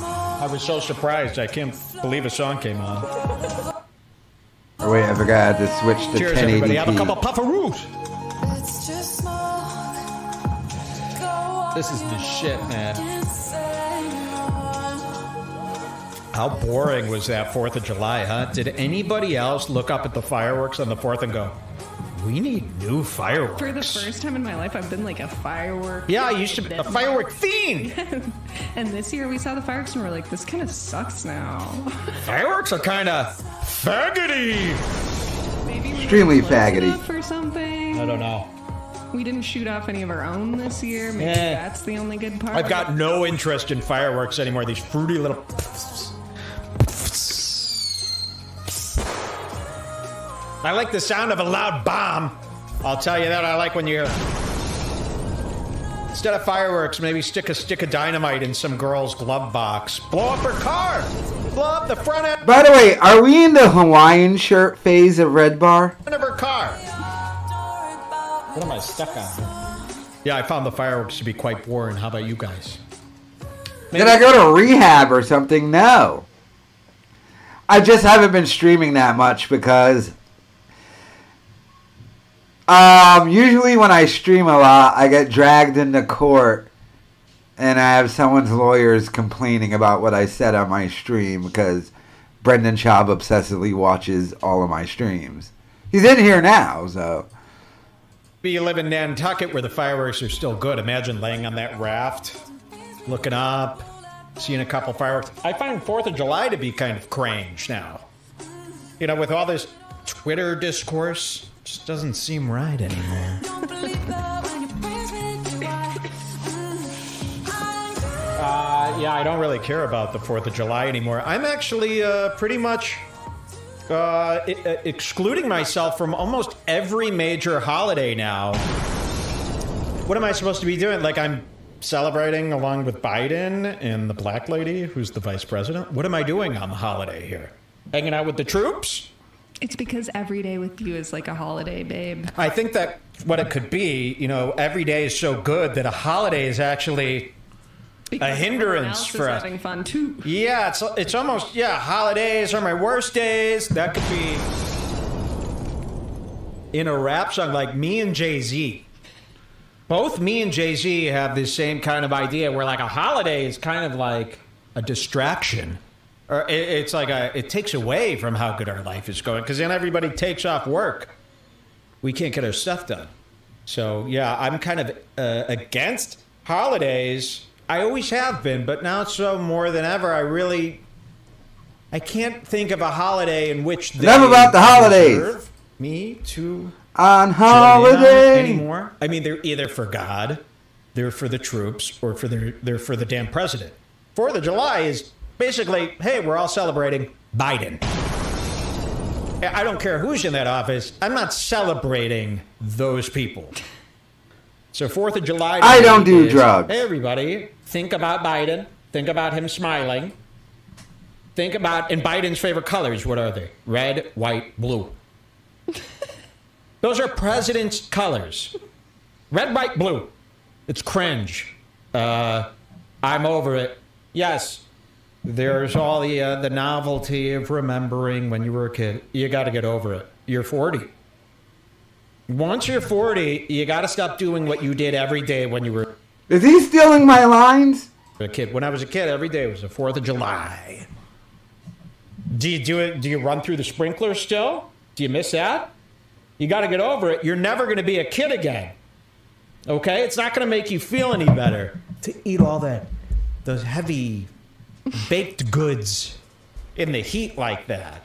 I was so surprised. I can't believe a song came on.
Oh wait, I forgot to switch to
Cheers, everybody. Have a
1080p.
couple puffaroos. This is the shit, man. How boring was that 4th of July, huh? Did anybody else look up at the fireworks on the 4th and go, we need new fireworks?
For the first time in my life, I've been like a firework.
Yeah, I used to be a firework fiend.
and this year we saw the fireworks and we're like, this kind of sucks now.
Fireworks are kind of faggoty.
Maybe
Extremely
close
faggoty.
enough or something.
I don't know.
We didn't shoot off any of our own this year. Maybe
Eh.
that's the only good part.
I've got no interest in fireworks anymore. These fruity little. I like the sound of a loud bomb. I'll tell you that. I like when you. Instead of fireworks, maybe stick a stick of dynamite in some girl's glove box. Blow up her car. Blow up the front end
By the way, are we in the Hawaiian shirt phase of Red Bar?
of her car. What am I stuck on? Yeah, I found the fireworks to be quite boring. How about you guys?
Did I go to rehab or something? No. I just haven't been streaming that much because um usually when I stream a lot, I get dragged into court and I have someone's lawyers complaining about what I said on my stream because Brendan Schaub obsessively watches all of my streams. He's in here now, so
You live in Nantucket where the fireworks are still good. Imagine laying on that raft, looking up, seeing a couple fireworks. I find Fourth of July to be kind of cringe now. You know, with all this Twitter discourse, just doesn't seem right anymore. Uh, yeah, I don't really care about the Fourth of July anymore. I'm actually uh, pretty much uh, e- e- excluding myself from almost every major holiday now. What am I supposed to be doing? Like I'm celebrating along with Biden and the black lady who's the vice president. What am I doing on the holiday here? Hanging out with the troops?
It's because every day with you is like a holiday, babe.
I think that what it could be, you know, every day is so good that a holiday is actually
Because
a hindrance
else
for
is
us.
having fun too.
Yeah, it's it's almost yeah. Holidays are my worst days. That could be in a rap song like me and Jay Z. Both me and Jay Z have this same kind of idea where like a holiday is kind of like a distraction, or it, it's like a it takes away from how good our life is going because then everybody takes off work. We can't get our stuff done. So yeah, I'm kind of uh, against holidays. I always have been, but now so more than ever. I really, I can't think of a holiday in which they
Enough about the holidays.
me to
on
in on
holiday.
anymore. I mean, they're either for God, they're for the troops, or for their they're for the damn president. Fourth of July is basically, hey, we're all celebrating Biden. I don't care who's in that office. I'm not celebrating those people. So Fourth of July.
I don't do
is,
drugs.
Hey, everybody, think about Biden. Think about him smiling. Think about and Biden's favorite colors. What are they? Red, white, blue. Those are president's colors. Red, white, blue. It's cringe. Uh, I'm over it. Yes, there's all the uh, the novelty of remembering when you were a kid. You got to get over it. You're 40. Once you're 40, you got to stop doing what you did every day when you were
Is he stealing my lines?
a kid. When I was a kid, every day was the 4th of July. Do you do it? Do you run through the sprinkler still? Do you miss that? You got to get over it. You're never going to be a kid again. Okay? It's not going to make you feel any better to eat all that, those heavy baked goods in the heat like that.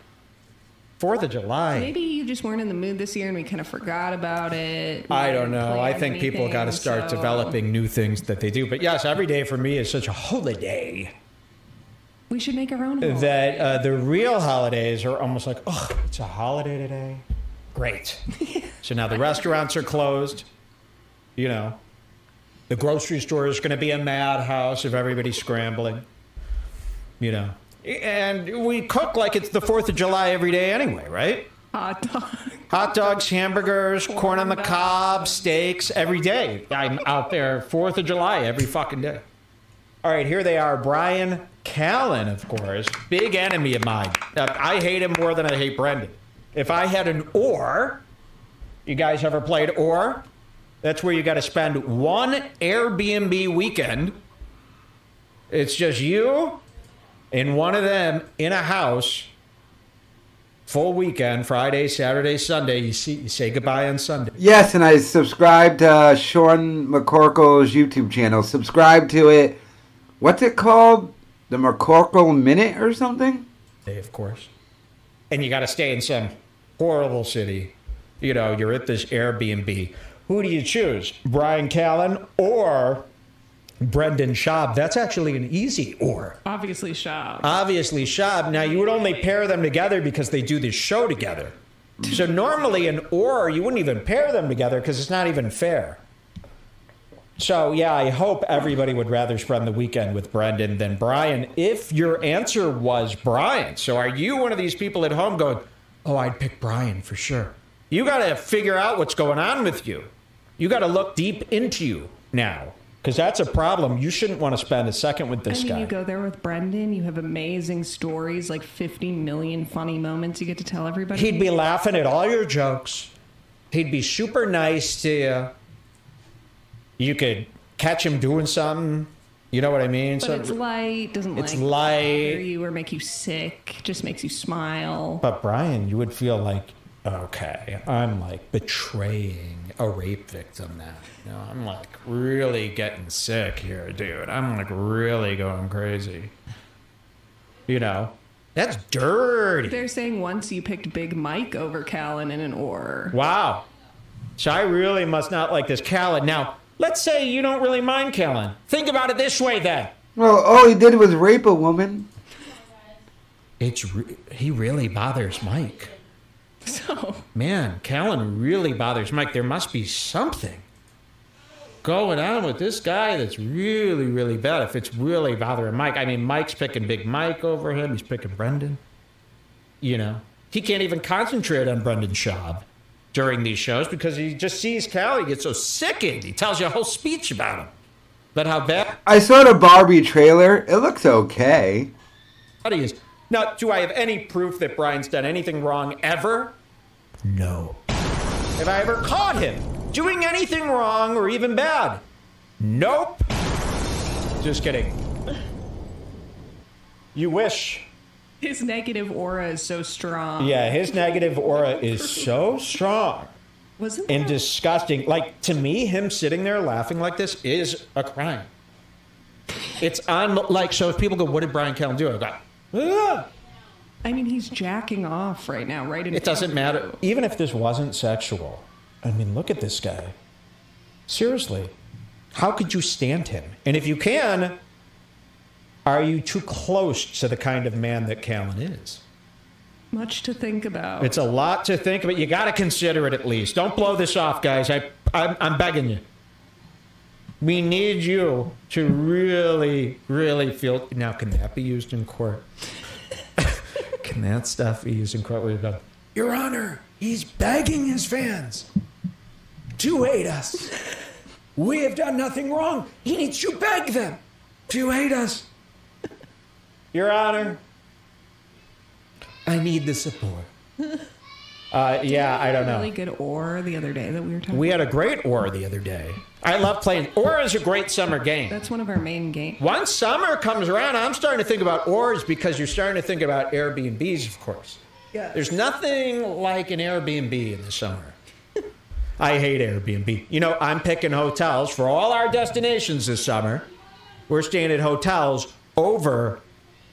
4th of July.
Maybe you just weren't in the mood this year and we kind of forgot about it. We
I don't know. I think people got to start
so-
developing new things that they do. But yes, every day for me is such a holiday.
We should make our own. holiday.
that uh, the real holidays are almost like, oh, it's a holiday today. Great. so now the restaurants are closed. You know, the grocery store is going to be a madhouse of everybody scrambling. You know, and we cook like it's the 4th of July every day anyway, right?
Hot dog.
Hot dogs, hamburgers, corn on the cob, steaks every day. I'm out there 4th of July every fucking day. All right, here they are. Bryan Callen, of course, big enemy of mine. Uh, I hate him more than I hate Brendan. If I had an or, you guys ever played or? That's where you got to spend one Airbnb weekend. It's just you and one of them in a house full weekend, Friday, Saturday, Sunday. You see, you say goodbye on Sunday.
Yes, and I subscribed to uh, Sean McCorkle's YouTube channel. Subscribe to it. What's it called? The McCorkle Minute or something?
Day, of course. And you got to stay in some horrible city. You know, you're at this Airbnb. Who do you choose? Bryan Callen or Brendan Schaub? That's actually an easy or.
Obviously, Schaub.
Obviously, Schaub. Now, you would only pair them together because they do this show together. So, normally, an or, you wouldn't even pair them together because it's not even fair. So, yeah, I hope everybody would rather spend the weekend with Brendan than Bryan if your answer was Bryan. So, are you one of these people at home going, oh, I'd pick Bryan for sure? You got to figure out what's going on with you. You got to look deep into you now. Because that's a problem. You shouldn't want to spend a second with this I
mean,
guy.
you go there with Brendan. You have amazing stories, like 50 million funny moments you get to tell everybody.
He'd be laughing at all your jokes. He'd be super nice to you. You could catch him doing something. You know what I mean?
But it's light, doesn't
It's
like
light.
bother you or make you sick. Just makes you smile.
But Bryan, you would feel like, okay, I'm like betraying a rape victim now. You know, I'm like really getting sick here, dude. I'm like really going crazy. You know, that's dirty.
They're saying once you picked Big Mike over Callen in an or.
Wow. So I really must not like this Callen. Now, let's say you don't really mind Callen. Think about it this way then.
Well, all he did was rape a woman.
It's re- he really bothers Mike.
So
Man, Callen really bothers Mike. There must be something going on with this guy that's really, really bad. If it's really bothering Mike, I mean, Mike's picking Big Mike over him. He's picking Brendan. You know, he can't even concentrate on Brendan Schaub during these shows because he just sees Cal. He gets so sickened. He tells you a whole speech about him. But how bad
I saw the Barbie trailer. It looks okay.
he is. Now, do I have any proof that Bryan's done anything wrong ever? No. Have I ever caught him doing anything wrong or even bad? Nope. Just kidding. You wish.
his negative aura is so strong.
Yeah, his negative aura is so strong
Wasn't
and
that-
disgusting. Like, to me, him sitting there laughing like this is a crime. It's on, like, so if people go, what did Bryan Callen do? I go, "Ah."
I mean, he's jacking off right now, right? In
It doesn't matter. Even if this wasn't sexual, I mean, look at this guy. Seriously, how could you stand him? And if you can, are you too close to the kind of man that Callen is?
Much to think about.
It's a lot to think about. You got to consider it at least. Don't blow this off, guys. I, I'm, I'm begging you. We need you to really, really feel. Now, can that be used in court? can that stuff be used in court? Where you go, Your Honor, he's begging his fans to hate us. We have done nothing wrong. He needs to beg them to hate us. Your Honor, I need the support. Uh, yeah, I don't know.
Really good or the other day that we were talking.
We had a great Aura the other day. I love playing. Aura is a great summer game.
That's one of our main games.
Once summer comes around, I'm starting to think about Auras because you're starting to think about Airbnbs, of course.
Yeah.
There's nothing like an Airbnb in the summer. I hate Airbnb. You know, I'm picking hotels for all our destinations this summer. We're staying at hotels over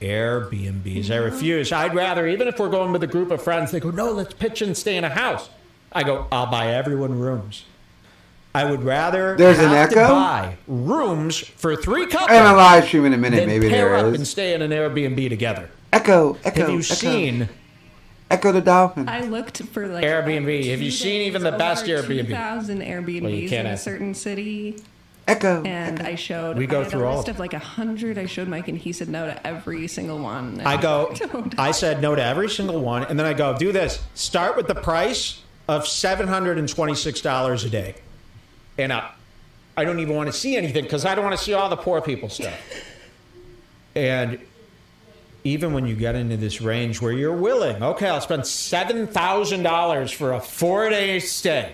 Airbnbs. I mm-hmm. refuse. I'd rather, even if we're going with a group of friends, they go, no, let's pitch and stay in a house. I go, I'll buy everyone rooms. I would rather
There's an
have to
echo?
buy rooms for three couples
And a live stream in a minute,
than
maybe
pair
there
up and stay in an Airbnb together.
Echo, echo,
Have you
echo.
seen
Ecco the Dolphin?
I looked for like
Airbnb? Have you seen even the best Airbnb?
Thousand Airbnbs
Well, you can't
in a
ask.
certain city,
Echo.
and I showed.
We go
I had
through
a
all
list
of
of like a hundred. I showed Mike, and he said no to every single one.
I go,
Don't.
I said no to every single one, and then I go, do this. Start with the price of $726 a day. And I, I don't even want to see anything because I don't want to see all the poor people stuff. And even when you get into this range where you're willing, okay, I'll spend $7,000 for a four day stay,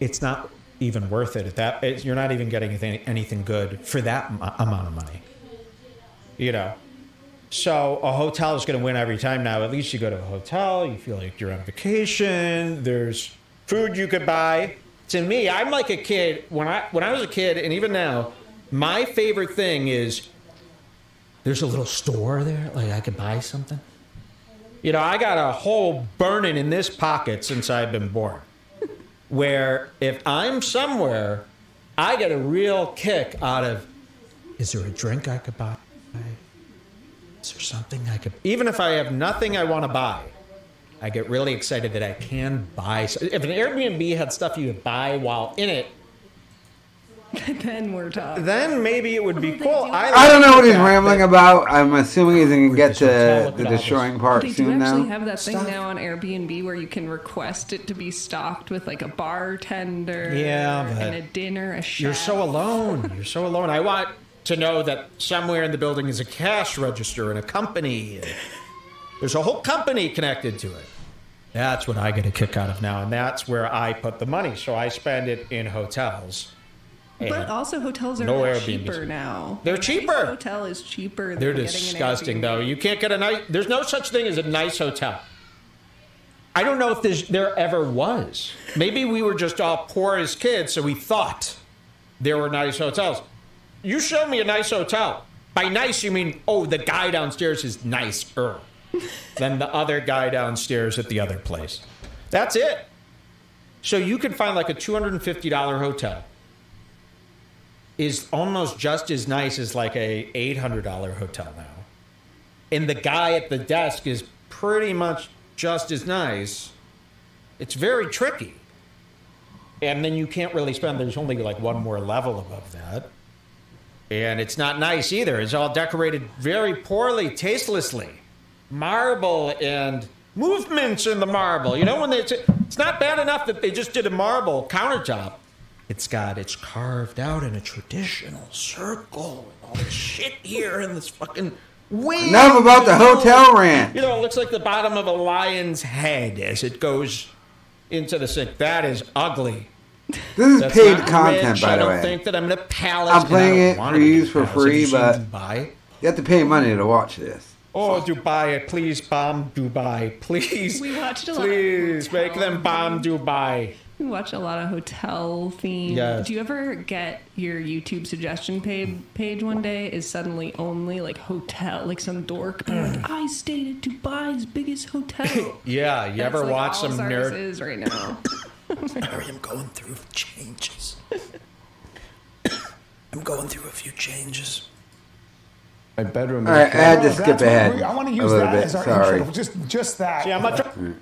it's not even worth it. At that, it's, you're not even getting anything, anything good for that mo- amount of money. You know? So a hotel is going to win every time now. At least you go to a hotel, you feel like you're on vacation. There's food you could buy. To me, I'm like a kid when I when I was a kid, and even now, my favorite thing is there's a little store there, like I could buy something. You know, I got a hole burning in this pocket since I've been born. Where if I'm somewhere, I get a real kick out of is there a drink I could buy? Is there something I could, even if I have nothing I want to buy, I get really excited that I can buy. If an Airbnb had stuff you could buy while in it,
then we're talking.
Then maybe it would be cool. I,
I don't know what he's
like
rambling
that-
about. I'm assuming he's going to get to the
at all this.
destroying part
They do
soon
actually
now.
have that thing
Stop.
now on Airbnb where you can request it to be stocked with like a bartender,
Yeah, but
and a dinner, a chef.
You're so alone. You're so alone. I want to know that somewhere in the building is a cash register and a company. and There's a whole company connected to it. That's what I get a kick out of now, and that's where I put the money. So I spend it in hotels.
But also, hotels are
No Airbnbs.
cheaper now.
They're cheaper.
a Hotel is cheaper.
They're disgusting, though. You can't get a nice. There's no such thing as a nice hotel. I don't know if there's, there ever was. Maybe we were just all poor as kids, so we thought there were nice hotels. You show me a nice hotel. By nice, you mean oh, the guy downstairs is nicer than the other guy downstairs at the other place. That's it. So you can find like a two hundred and fifty dollar hotel is almost just as nice as like a eight hundred dollar hotel now, and the guy at the desk is pretty much just as nice. It's very tricky, and then you can't really spend. There's only like one more level above that, and it's not nice either. It's all decorated very poorly, tastelessly, marble and movements in the marble. You know when they, it's not bad enough that they just did a marble countertop. It's got it's carved out in a traditional circle and all this shit here and this fucking wing.
Enough about the hotel rant.
You know, it looks like the bottom of a lion's head as it goes into the sink. That is ugly.
This is
That's
paid
not
content,
rich.
by
I
the
don't
way.
think that I'm in a palace.
I'm playing
I don't
it
wanna
for
be in
use
a
for
palace. Have you
free, but
Dubai?
you have to pay money to watch this.
Oh, Dubai, please bomb Dubai. Please.
We watched a lot
Please make them bomb Dubai.
We watch a lot of hotel themed.
Yes.
Do you ever get your YouTube suggestion page page one day is suddenly only like hotel, like some dork being like, I stayed at Dubai's biggest hotel.
Yeah, you
That's,
ever
like,
watch
all
some nerd?
is right now.
I am going through changes. I'm going through a few changes.
My bedroom.
All right, I had to
Oh,
skip ahead
we- I want to use
little
that
bit.
as our
Sorry.
intro. Just, just that.
See how much? Mm.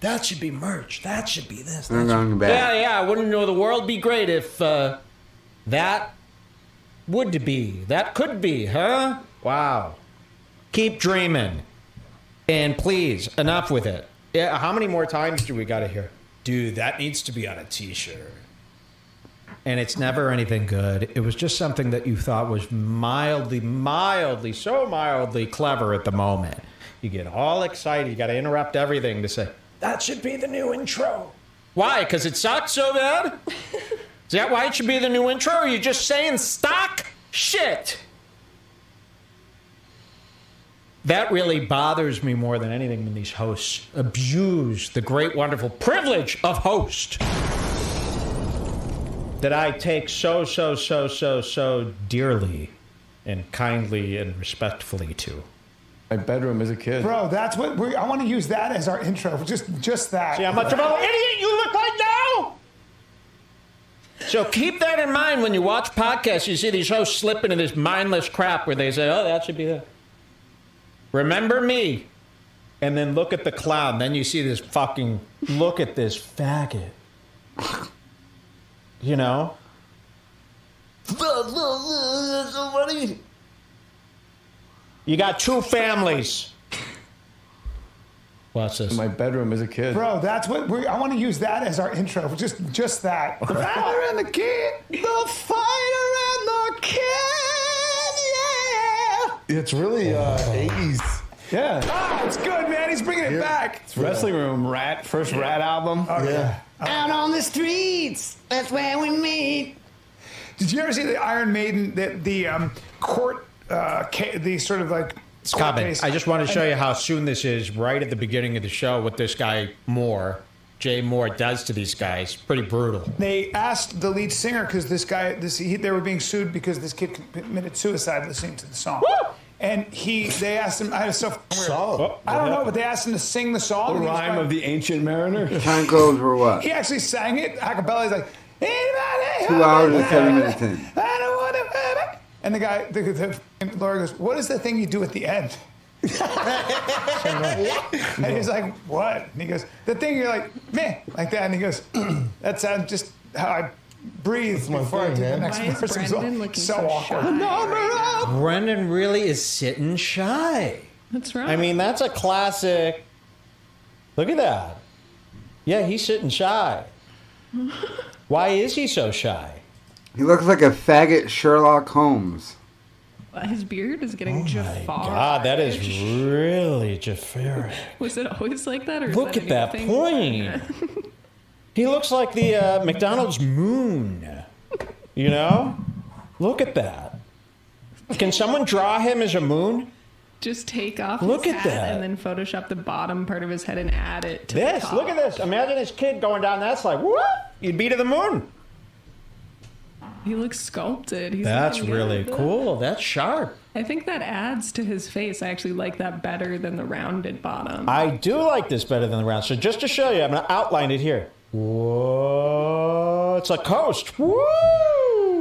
That should be merch. That should be this.
I'm going back.
Yeah, yeah. I wouldn't know the world be great if uh, that would be. That could be, huh? Wow. Keep dreaming. And please, enough with it. Yeah, how many more times do we got to hear? Dude, that needs to be on a t shirt. And it's never anything good. It was just something that you thought was mildly, mildly, so mildly clever at the moment. You get all excited. You got to interrupt everything to say, that should be the new intro. Why? Because it sucks so bad? Is that why it should be the new intro? Are you just saying stock shit? That really bothers me more than anything when these hosts abuse the great, wonderful privilege of host that I take so, so, so, so, so dearly and kindly and respectfully to.
My bedroom as a kid.
Bro, that's what we I want to use that as our intro. Just, just that.
See how much of an idiot you look like now? So keep that in mind when you watch podcasts. You see these hosts slip into this mindless crap where they say, "Oh, that should be that." Remember me, and then look at the clown. Then you see this fucking look at this faggot. You know. You got two families. Watch this.
My bedroom as a kid.
Bro, that's what we I want to use that as our intro. Just, just that. The fighter and the kid. The fighter and the kid. Yeah.
It's really uh, 80s. Yeah.
Oh, it's good, man. He's bringing it back.
It's Wrestling Room, Ratt, first Ratt album.
yeah.
Out on the streets, that's where we meet.
Did you ever see the Iron Maiden, the, the um, court, uh, ca- the sort of like.
Stop
court
it.
case?
I just want to show you how soon this is right at the beginning of the show what this guy Mohr, Jay Mohr, does to these guys. Pretty brutal.
They asked the lead singer because this guy, this he, they were being sued because this kid committed suicide listening to the song. And he, they asked him. I had a stuff.
Oh,
I don't know, but they asked him to sing the song.
The
and
rhyme
like-
of the ancient mariner.
Time codes were what?
He actually sang it a cappella. He's like, anybody?
Two hours and seven minutes in.
I don't want to. And the guy, the, the, and Laura goes, "What is the thing you do at the end?" and he's like, "What?" And he goes, "The thing you're like, meh, like that." And he goes, "That's uh, just how I breathe
my
before I
thing,
do the
man.
next
Why is
person.
Brendan
so,
looking
so
so
awkward.
shy right now?
Brendan really is sitting shy.
That's right.
I mean, that's a classic. Look at that. Yeah, he's sitting shy. Why is he so shy?
He looks like a faggot Sherlock Holmes.
his beard is getting Jafar.
Oh God, that is really Jafar.
Was it always like that? Or
Look
that
at that point. He looks like the uh, McDonald's moon. You know? Look at that. Can someone draw him as a moon?
Just take off
Look
his
at
hat
that.
and then Photoshop the bottom part of his head and add it to
This,
the top.
look at this. Imagine this kid going down. that slide. what? You'd be to the moon.
He looks sculpted. He's
That's really cool. That's sharp.
I think that adds to his face. I actually like that better than the rounded bottom.
I do like this better than the round. So just to show you, I'm going to outline it here. Whoa, it's a coast. Woo!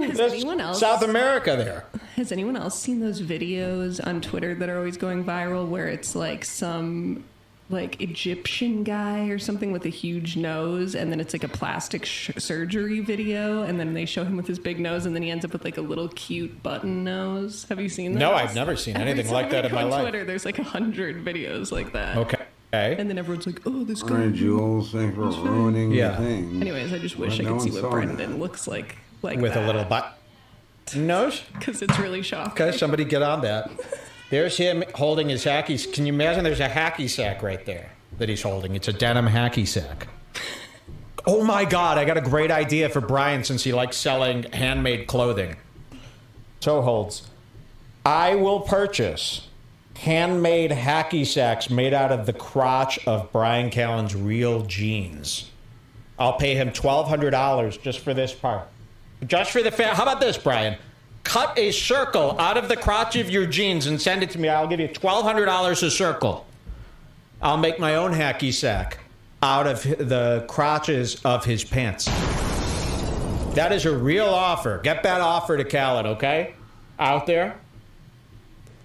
Has
That's
anyone else-
South America there.
Has anyone else seen those videos on Twitter that are always going viral where it's like some like Egyptian guy or something with a huge nose and then it's like a plastic sh- surgery video and then they show him with his big nose and then he ends up with like a little cute button nose. Have you seen that?
No, I've never seen
Every
anything like that in my
on
life.
Twitter, there's like a hundred videos like that.
Okay.
And then everyone's like, "Oh, this
All
guy."
right, Jules, thanks for ruining
Yeah.
the thing.
Anyways, I just wish
Well,
I
no
could see what Brendan
that.
looks like, like
With a little butt nose.
because it's really shocking.
Okay, somebody get on that. There's him holding his hacky. Can you imagine? There's a hacky sack right there that he's holding. It's a denim hacky sack. Oh my God! I got a great idea for Bryan since he likes selling handmade clothing. Toe holds. I will purchase handmade hacky sacks made out of the crotch of Bryan Callen's real jeans. I'll pay him twelve hundred dollars just for this part. Just for the fa- How about this, Bryan? Cut a circle out of the crotch of your jeans and send it to me. I'll give you twelve hundred dollars a circle. I'll make my own hacky sack out of the crotches of his pants. That is a real offer. Get that offer to Callen, okay? Out there.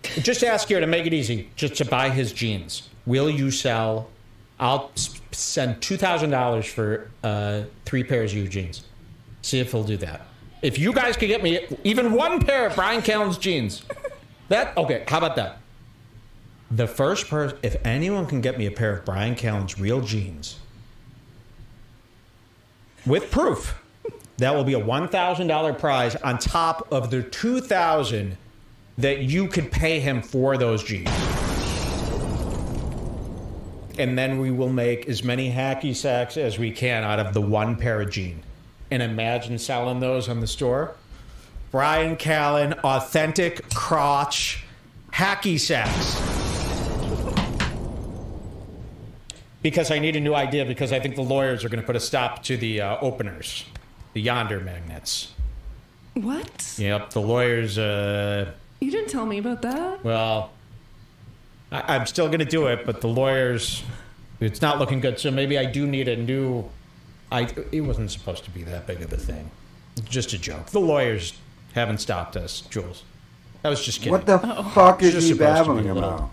Just ask here to make it easy, just to buy his jeans. Will you sell? I'll send two thousand dollars for uh, three pairs of your jeans. See if he'll do that. If you guys could get me even one pair of Bryan Callen's jeans, that okay? How about that? The first person, if anyone can get me a pair of Bryan Callen's real jeans with proof, that will be a one thousand dollar prize on top of the two thousand that you could pay him for those jeans. And then we will make as many hacky sacks as we can out of the one pair of jeans. And imagine selling those on the store. Bryan Callen, authentic crotch hacky sacks. Because I need a new idea because I think the lawyers are going to put a stop to the uh, openers, the yonder magnets.
What?
Yep, the lawyers. Uh,
You didn't tell me about that.
well, I, I'm still going to do it, but the lawyers, it's not looking good. So maybe I do need a new. I it wasn't supposed to be that big of a thing. It's just a joke. The lawyers haven't stopped us, Jules. I was just kidding.
What the
Oh.
fuck is
just
he
supposed
babbling about?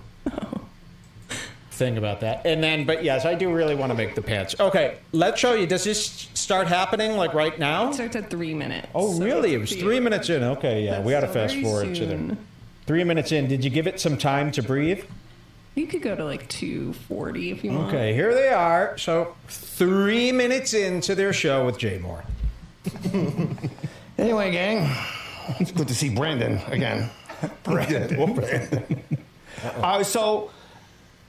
Thing about that, and then, but yes, I do really want to make the pants. Okay, let's show you. Does this start happening like right now?
It starts at three minutes.
Oh,
so
really? It was three minutes in. Okay, yeah, we got to fast
very
forward to them. Three minutes in. Did you give it some time to breathe?
You could go to like 240 if you want.
Okay, here they are. So three minutes into their show with Jay Mohr.
Anyway, gang, it's good to see Brandon again. Brandon. Brandon. Uh, so,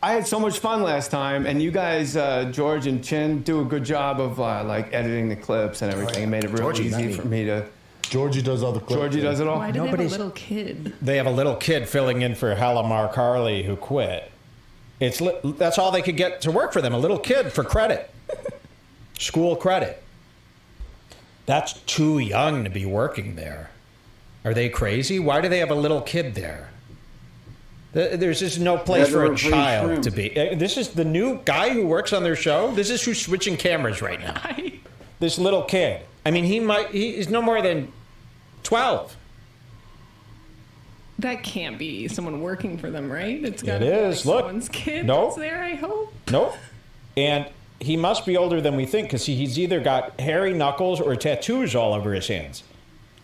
I had so much fun last time, and you guys, uh, George and Chin, do a good job of uh, like editing the clips and everything. It made it real
Georgie,
easy for me to.
Georgie does all the clips.
Georgie does it all.
Why do
Nobody's-
they have a little kid?
They have a little kid filling in for Halamar Carley who quit. It's li- that's all they could get to work for them. A little kid for credit, school credit. That's too young to be working there. Are they crazy? Why do they have a little kid there? There's just no place
Yeah,
for a child
shrimp.
to be. Uh, This is the new guy who works on their show. This is who's switching cameras right now. This little kid. I mean, he might. He is no more than twelve.
That can't be someone working for them, right? It's got it
is.
be like
Look.
someone's kid
Nope.
that's there. I hope.
Nope. And he must be older than we think because he's either got hairy knuckles or tattoos all over his hands.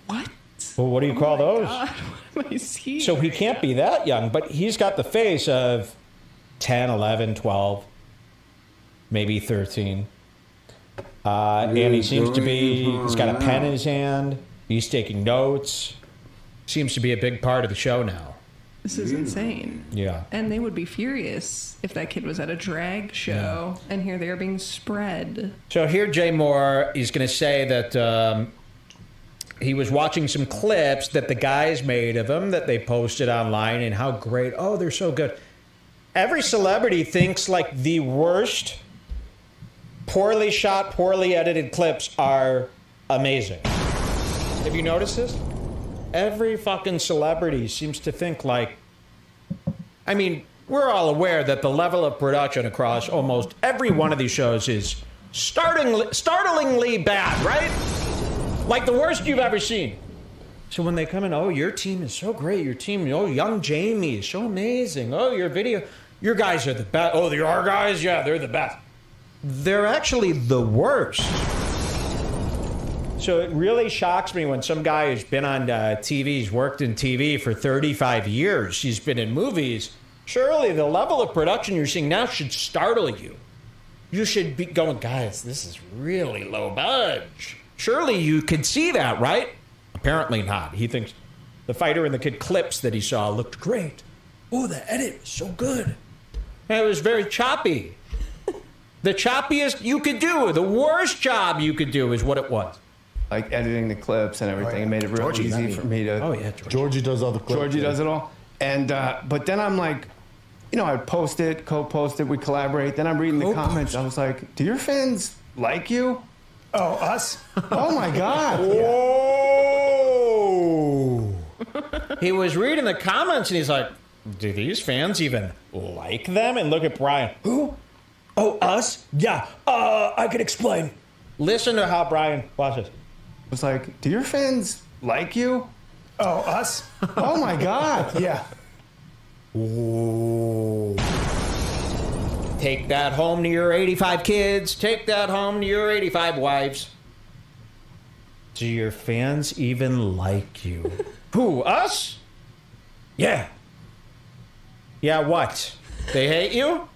What?
Well, what do you call those?
God, what am I seeing
So he can't
now?
be that young, but he's got the face of 10, 11, 12, maybe 13. Uh, and he seems to be, he's got a pen in his hand. He's taking notes. Seems to be a big part of the show now.
This is insane.
Yeah.
And they would be furious if that kid was at a drag show and here they are being spread.
So here, Jay Mohr, is going to say that um, he was watching some clips that the guys made of him that they posted online and how great. Oh, they're so good. Every celebrity thinks like the worst, poorly shot, poorly edited clips are amazing. Have you noticed this? Every fucking celebrity seems to think like. I mean, we're all aware that the level of production across almost every one of these shows is startlingly, startlingly bad, right? Like the worst you've ever seen. So when they come in, oh, your team is so great. Your team, oh, young Jamie is so amazing. Oh, your video, your guys are the best. Oh, they're guys, yeah, they're the best. They're actually the worst. So it really shocks me when some guy who's been on uh, TV, he's worked in TV for 35 years, he's been in movies. Surely the level of production you're seeing now should startle you. You should be going, guys, this is really low budge. Surely you could see that, right? Apparently not. He thinks the fighter in the kid clips that he saw looked great. Oh, the edit was so good. And it was very choppy. The choppiest you could do, the worst job you could do is what it was.
Like editing the clips and everything, it made it real
Georgie,
easy for
me.
me to.
Oh, yeah,
Georgie does all the clips.
Georgie does it all. And uh, but then I'm like, you know, I'd post it, co-post it, we collaborate. Then I'm reading the comments. I was like, do your fans like you?
Oh, us?
Oh my god!
Whoa! he was reading the comments and he's like, do these fans even like them? And look at Bryan. Who? Oh, us? Yeah. Uh, I could explain. Listen to how Bryan watch this.
Was like, do your fans like you?
Oh, us?
Oh my god!
Yeah.
Ooh. Take that home to your 85 kids. Take that home to your 85 wives. Do your fans even like you? Who, us? Yeah. Yeah, what? They hate you?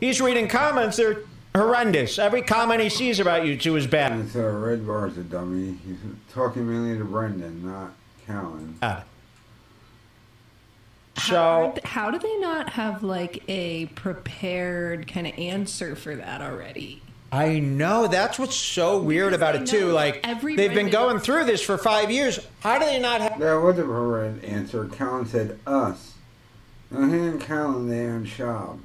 He's reading comments. They're horrendous. Every comment he sees about you two is bad.
And so Red Bar's a dummy. He's talking mainly to Brendan, not Callen.
Bad.
How, how do they not have like a prepared kind of answer for that already?
I know. That's what's so weird about it, too. Like,
every
they've been going through this for five years. How do they not have.
That wasn't her right answer. Callen said us. No, he and Callen there in shop.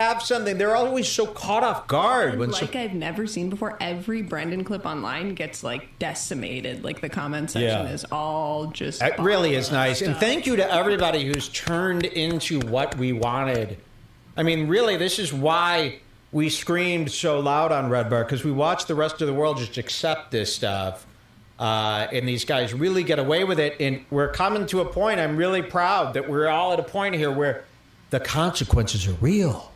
Have something. They're always so caught off guard when
like
some,
I've never seen before, every Brendan clip online gets like decimated. Like the comment section
Yeah.
is all just.
It really is nice. And thank you to everybody who's turned into what we wanted. I mean, really, this is why we screamed so loud on Red Bar because we watched the rest of the world just accept this stuff. Uh, and these guys really get away with it. And we're coming to a point, I'm really proud that we're all at a point here where the consequences are real.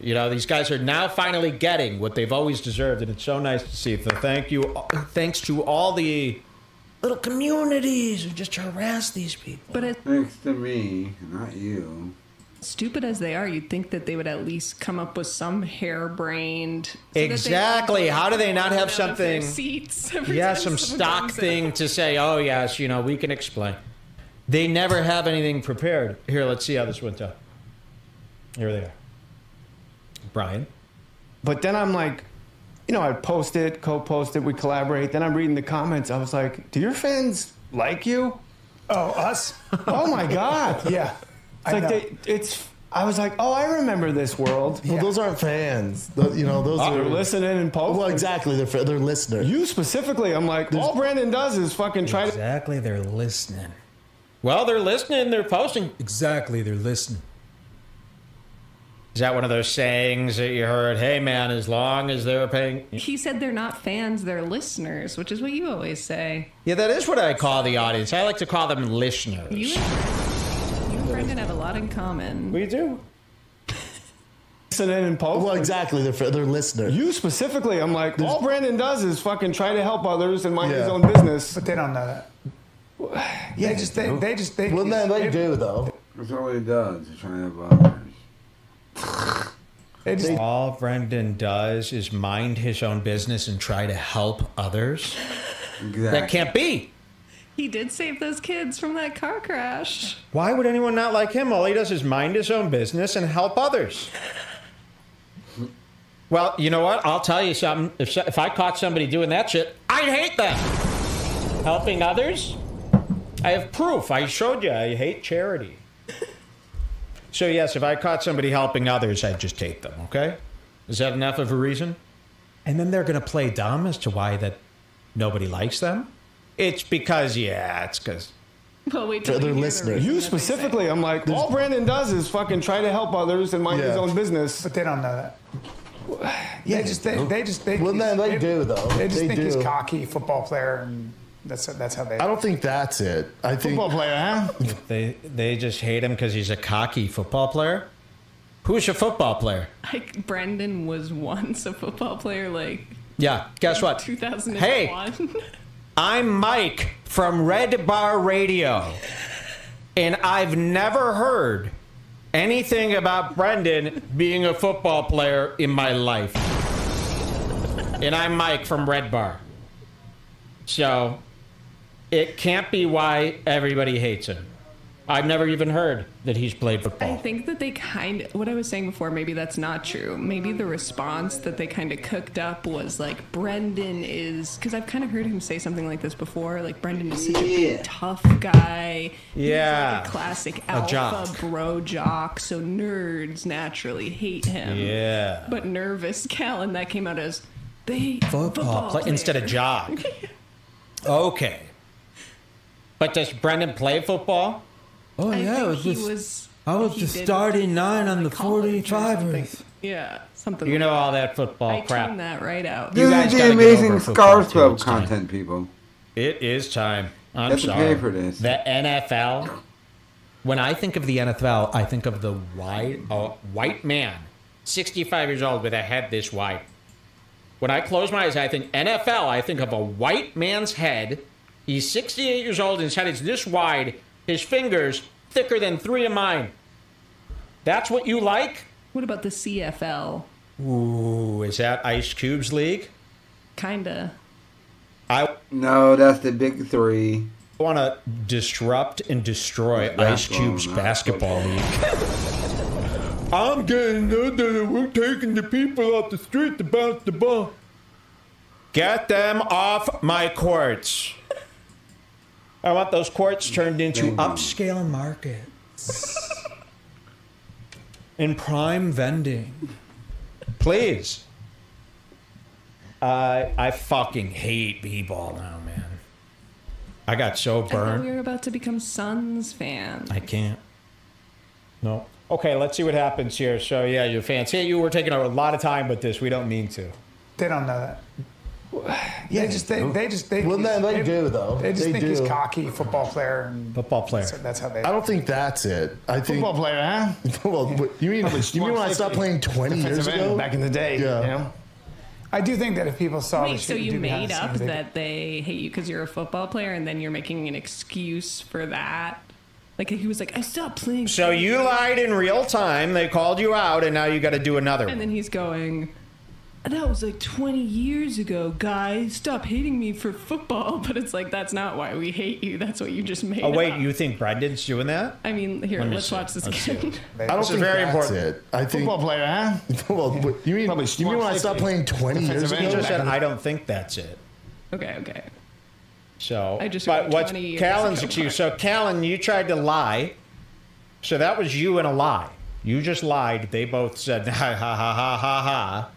You know, these guys are now finally getting what they've always deserved, and it's so nice to see. So thank you, thanks to all the little communities who just harass these people.
But as
Thanks to me, not you.
stupid as they are, you'd think that they would at least come up with some harebrained. so that they
Exactly. How do they not have
fall out of their
something?
Seats
Yeah, some stock thing
out.
to say, oh, yes, you know, we can explain. They never have anything prepared. Here, let's see how this went down. Here they are. Bryan.
But then I'm like, you know, I'd post it, co-post it, we collaborate. Then I'm reading the comments. I was like, do your fans like you?
Oh, us?
Oh my god!
Yeah.
It's like they, it's. I was like, oh, I remember this world.
Well, those aren't fans. Tho- you know, those
Oh,
are
listening and posting.
Well, exactly. They're they're listeners.
You specifically, I'm like, all Brandon does is fucking try to.
Exactly, they're listening. Well, they're listening, they're posting. Exactly, they're listening. Is that one of those sayings that you heard? Hey, man, as long as they're paying.
He said they're not fans, they're listeners, which is what you always say.
Yeah, that is what I call the audience. I like to call them listeners.
You and, you and Brendan have a lot in common.
We do.
listening and post.
Well, exactly. They're they're listeners.
You specifically, I'm like, all Brandon does is fucking try to help others and mind his own business.
But they don't know that. Yeah, they just they, they just they.
Well, then they do though.
That's all he does. He's trying to have others.
They just
All Brendan does is mind his own business and try to help others. That can't be.
He did save those kids from that car crash.
Why would anyone not like him? All he does is mind his own business and help others. Well, you know what? I'll tell you something. If, if I caught somebody doing that shit, I'd hate them. Helping others? I have proof. I showed you. I hate charity. So, yes, if I caught somebody helping others, I'd just hate them, okay? Is that enough of a reason? And then they're going to play dumb as to why that nobody likes them? It's because, yeah, it's because
Well, wait till
They're
you hear the
listeners.
You
that they say.
specifically, I'm like, all Brandon does is fucking try to help others and mind his own business.
but they don't know that. Yeah, they just they, they just they.
Well, then they do, though.
They just
They
think he's cocky football player, and that's that's how they.
I don't think that's it. I think
Football player, huh?
They they just hate him because he's a cocky football player. Who's your football player?
Like Brendan was once a football player, like
Yeah, guess what?
2001.
Hey, I'm Mike from Red Bar Radio, and I've never heard anything about Brendan being a football player in my life. And I'm Mike from Red Bar. So it can't be why everybody hates him. I've never even heard that he's played football.
I think that they kind of, what I was saying before, maybe that's not true. Maybe the response that they kind of cooked up was like, Brendan is, because I've kind of heard him say something like this before, like, Brendan is such a big, tough guy. He's
Yeah.
like a classic
A
alpha
jock.
bro jock, so nerds naturally hate him.
Yeah.
But nervous Callen, that came out as, they
football,
football
play, instead of jock. okay. But does Brendan play football?
Oh
I
yeah, it was
he
just
was-
I was
he
just starting nine on the
like college or something.
45ers.
Yeah, something
You
like
know
that.
all that football
I
crap.
tuned that right out.
You
This
guys
is the amazing
over football.
Scarswell
time.
content, people.
It is time. I'm
You have to
sorry.
pay for this.
The NFL. When I think of the NFL, I think of the white, uh, white man, 65 years old with a head this wide. When I close my eyes, I think NFL. I think of a white man's head. He's 68 years old and his head is this wide. His fingers thicker than three of mine. That's what you like?
What about the CFL?
Ooh, is that Ice Cube's league?
Kinda.
I
No, that's the big three.
I want to disrupt and destroy Ice Cube's
not
basketball league. I'm getting that we're taking the people off the street to bounce the ball. Get them off my courts. I want those courts turned into upscale markets. In prime vending. Please. Uh, I fucking hate b-ball now, man. I got so
I thought
burned.
we were about to become Suns fans.
I can't. No. Okay, let's see what happens here. So yeah, your fans. Hey, you were taking a lot of time with this. We don't mean to.
They don't know that. They just they, they just they.
Well, then they do, though.
They just
They
think he's cocky football player, and
Football player.
so that's how they.
I don't think that's it. I think
Football player, huh?
well, you mean you mean when I stopped playing 20 years ago?
back in the day.
Yeah.
You know?
I do think that if people saw the
Wait,
shit
so you
do behind
made up
scenes, they-
that they hate you because you're a football player, and then you're making an excuse for that? Like he was like, I stopped playing.
So you lied in real time. They called you out, and now you got to do another
And
one.
then he's going, that was like 20 years ago, guys. Stop hating me for football. But it's like, that's not why we hate you. That's what you just made
Oh wait,
up.
you think Brendan's doing that?
I mean, here,
Let me
let's
see.
watch this
Let's
again.
I don't
This
think
very
that's
important.
it. I think
Football player, huh?
well, what- you mean
Probably
you mean when I stopped playing 20 years ago?
end.
Just said I don't think that's it.
okay, okay.
So,
I just
but what's
20 years Callen's
excuse? So, Callen, you tried to lie. So that was you and a lie. You just lied. They both said ha ha ha ha ha ha.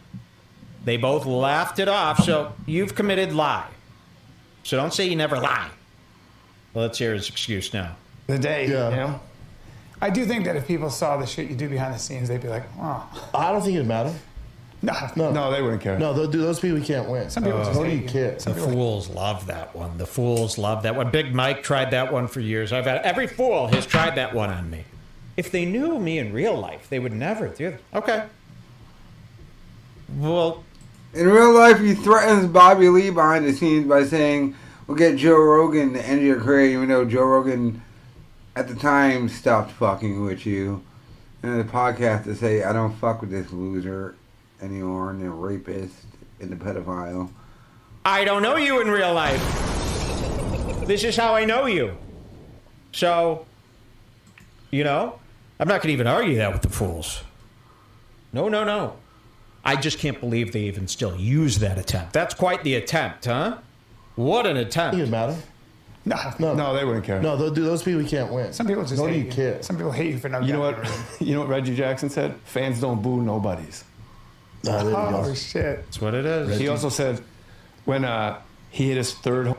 They both laughed it off. So you've committed lie. So don't say you never lie. Well, let's hear his excuse now.
The day.
Yeah.
You know?
I do think that if people saw the shit you do behind the scenes, they'd be like, oh,
I don't think it'd matter.
no,
No,
No, they wouldn't care.
no, those, those people can't win.
Some people uh, just
What do
hate
you
you.
care?
The fools love that one. The fools love that one. Big Mike tried that one for years. I've had every fool has tried that one on me. If they knew me in real life, they would never do that. Okay. Well,
in real life, he threatens Bobby Lee behind the scenes by saying, "We'll get Joe Rogan to end your career," even though Joe Rogan, at the time, stopped fucking with you. And the podcast to say, "I don't fuck with this loser anymore," and the rapist and the pedophile.
I don't know you in real life. This is how I know you. So, you know, I'm not going to even argue that with the fools. No, no, no. I just can't believe they even still use that attempt. That's quite the attempt, huh? What an attempt.
Doesn't matter.
No,
No,
No, they wouldn't care.
no, those, those people can't win.
Some people just
Nor do
hate
you care.
Some people hate you for no
You know what? You know what Reggie Jackson said? Fans don't boo nobodies.
Nah, there you
Oh
go.
shit!
That's what it is.
He also said when uh, he hit his third home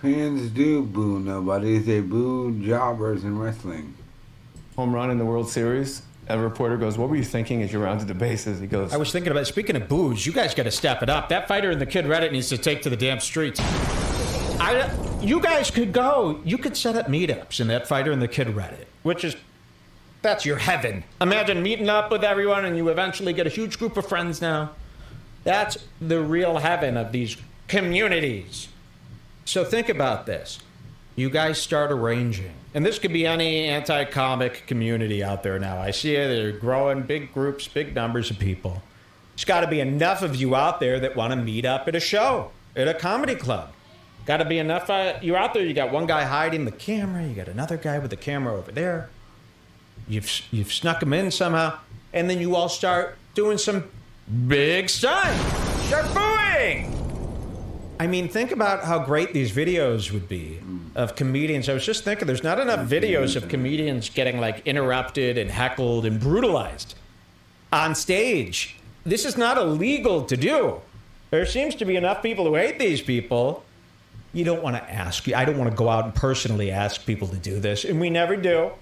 Fans do boo nobodies. They boo jobbers in wrestling.
home run in the World Series, a reporter goes, "What were you thinking as you rounded the bases?" He goes,
I was thinking about speaking of booze, you guys got to step it up. That fighter and the Kid Reddit needs to take to the damn streets. I, you guys could go. You could set up meetups in that fighter and the Kid Reddit, which is that's your heaven. Imagine meeting up with everyone and you eventually get a huge group of friends now. That's the real heaven of these communities. So think about this. You guys start arranging. And this could be any anti comic community out there now. I see it. They're growing big groups, big numbers of people. There's got to be enough of you out there that want to meet up at a show, at a comedy club. Got to be enough. Uh, you're out there. You got one guy hiding the camera. You got another guy with the camera over there. You've you've snuck them in somehow, and then you all start doing some big stuff. Start booing. I mean, think about how great these videos would be of comedians. I was just thinking, there's not enough videos of comedians getting like interrupted and heckled and brutalized on stage. This is not illegal to do. There seems to be enough people who hate these people. You don't want to ask. I don't want to go out and personally ask people to do this, and we never do.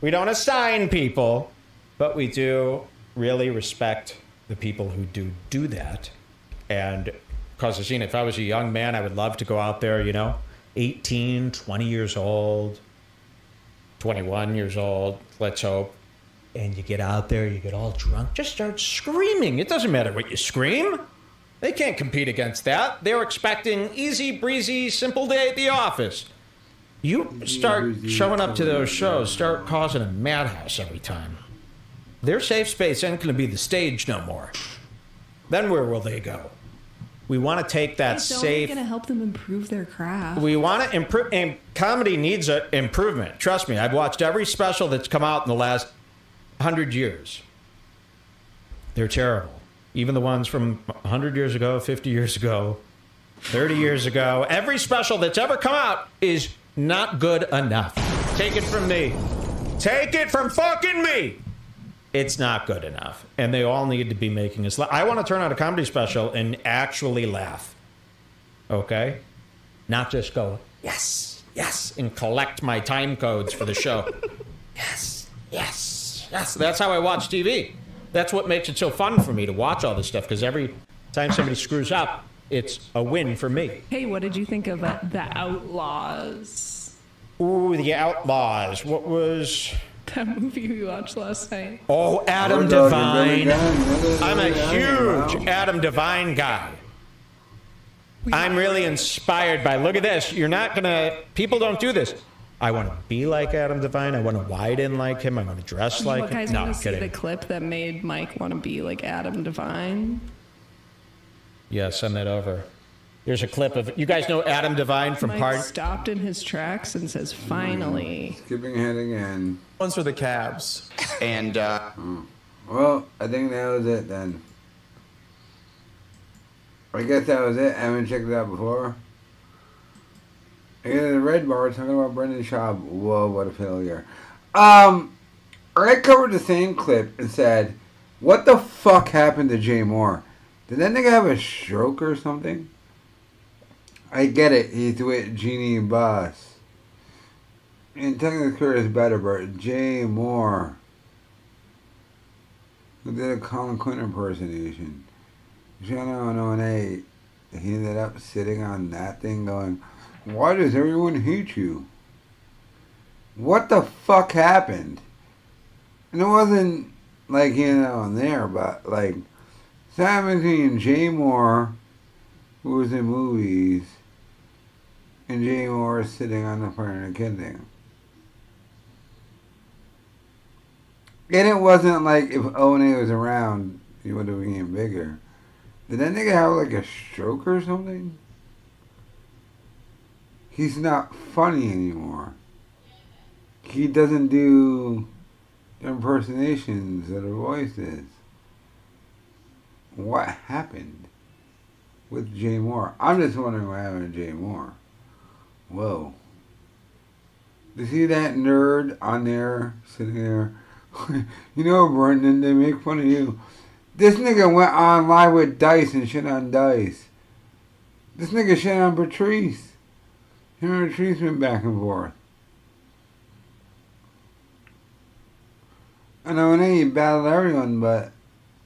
We don't assign people, but we do really respect the people who do do that. And because I've seen, if I was a young man, I would love to go out there, you know, 18, 20 years old, 21 years old, let's hope. And you get out there, you get all drunk, just start screaming. It doesn't matter what you scream. They can't compete against that. They're expecting easy breezy, simple day at the office. You start showing up to those shows, start causing a madhouse every time. Their safe space ain't going to be the stage no more. Then where will they go? We want to take that safe.
It's only
safe.
going to help them improve their craft.
We want to improve. And comedy needs an improvement. Trust me, I've watched every special that's come out in the last hundred years. They're terrible. Even the ones from 100 years ago, 50 years ago, 30 years ago. Every special that's ever come out is not good enough. Take it from me. Take it from fucking me. It's not good enough. And they all need to be making us laugh. I want to turn on a comedy special and actually laugh. Okay? Not just go, yes, yes, and collect my time codes for the show. yes, yes, yes. That's how I watch TV. That's what makes it so fun for me to watch all this stuff because every time somebody screws up, it's a win for me.
Hey, what did you think of uh, the Outlaws?
Ooh, the Outlaws. What was.
That movie we watched last night.
Oh, Adam
We're
Devine.
Billy
I'm a
Wow.
huge Adam Devine guy. I'm really inspired by. Look at this. You're not gonna. People don't do this. I want to be like Adam Devine. I want to widen like him. I want to dress oh, like
you guys
him. No,
want
I'm
to see
kidding.
the clip that made Mike want to be like Adam Devine?
Yeah, send that over. Here's a clip of. You guys know Adam Devine from
Mike
Part.
stopped in his tracks and says, "Finally."
Skipping ahead again.
One's for the Cabs. And uh,
Well, I think that was it then. I guess that was it. I haven't checked it out before. I Again, the red bar talking about Brendan Schaub. Whoa, what a failure. Um, I covered the same clip and said, "What the fuck happened to Jay Mohr? Did that nigga have a stroke or something?" I get it. He's with Genie Boss. And technically, Curtis better, but Jay Mohr who did a Colin Quinn impersonation. Channel 108, he ended up sitting on that thing going, Why does everyone hate you? What the fuck happened? And it wasn't like, you know, in there, but like, I'm between Jay Mohr, who was in movies, and Jay Mohr sitting on the front of the kid. And it wasn't like if One was around, he would have became bigger. Did that nigga have like a stroke or something? He's not funny anymore. He doesn't do impersonations of the voices. What happened with Jay Mohr? I'm just wondering what happened to Jay Mohr. Whoa. You see that nerd on there, sitting there, you know, Brendan, they make fun of you. This nigga went on live with Dice and shit on Dice. This nigga shit on Patrice. Him and Patrice went back and forth. I know and he battled everyone, but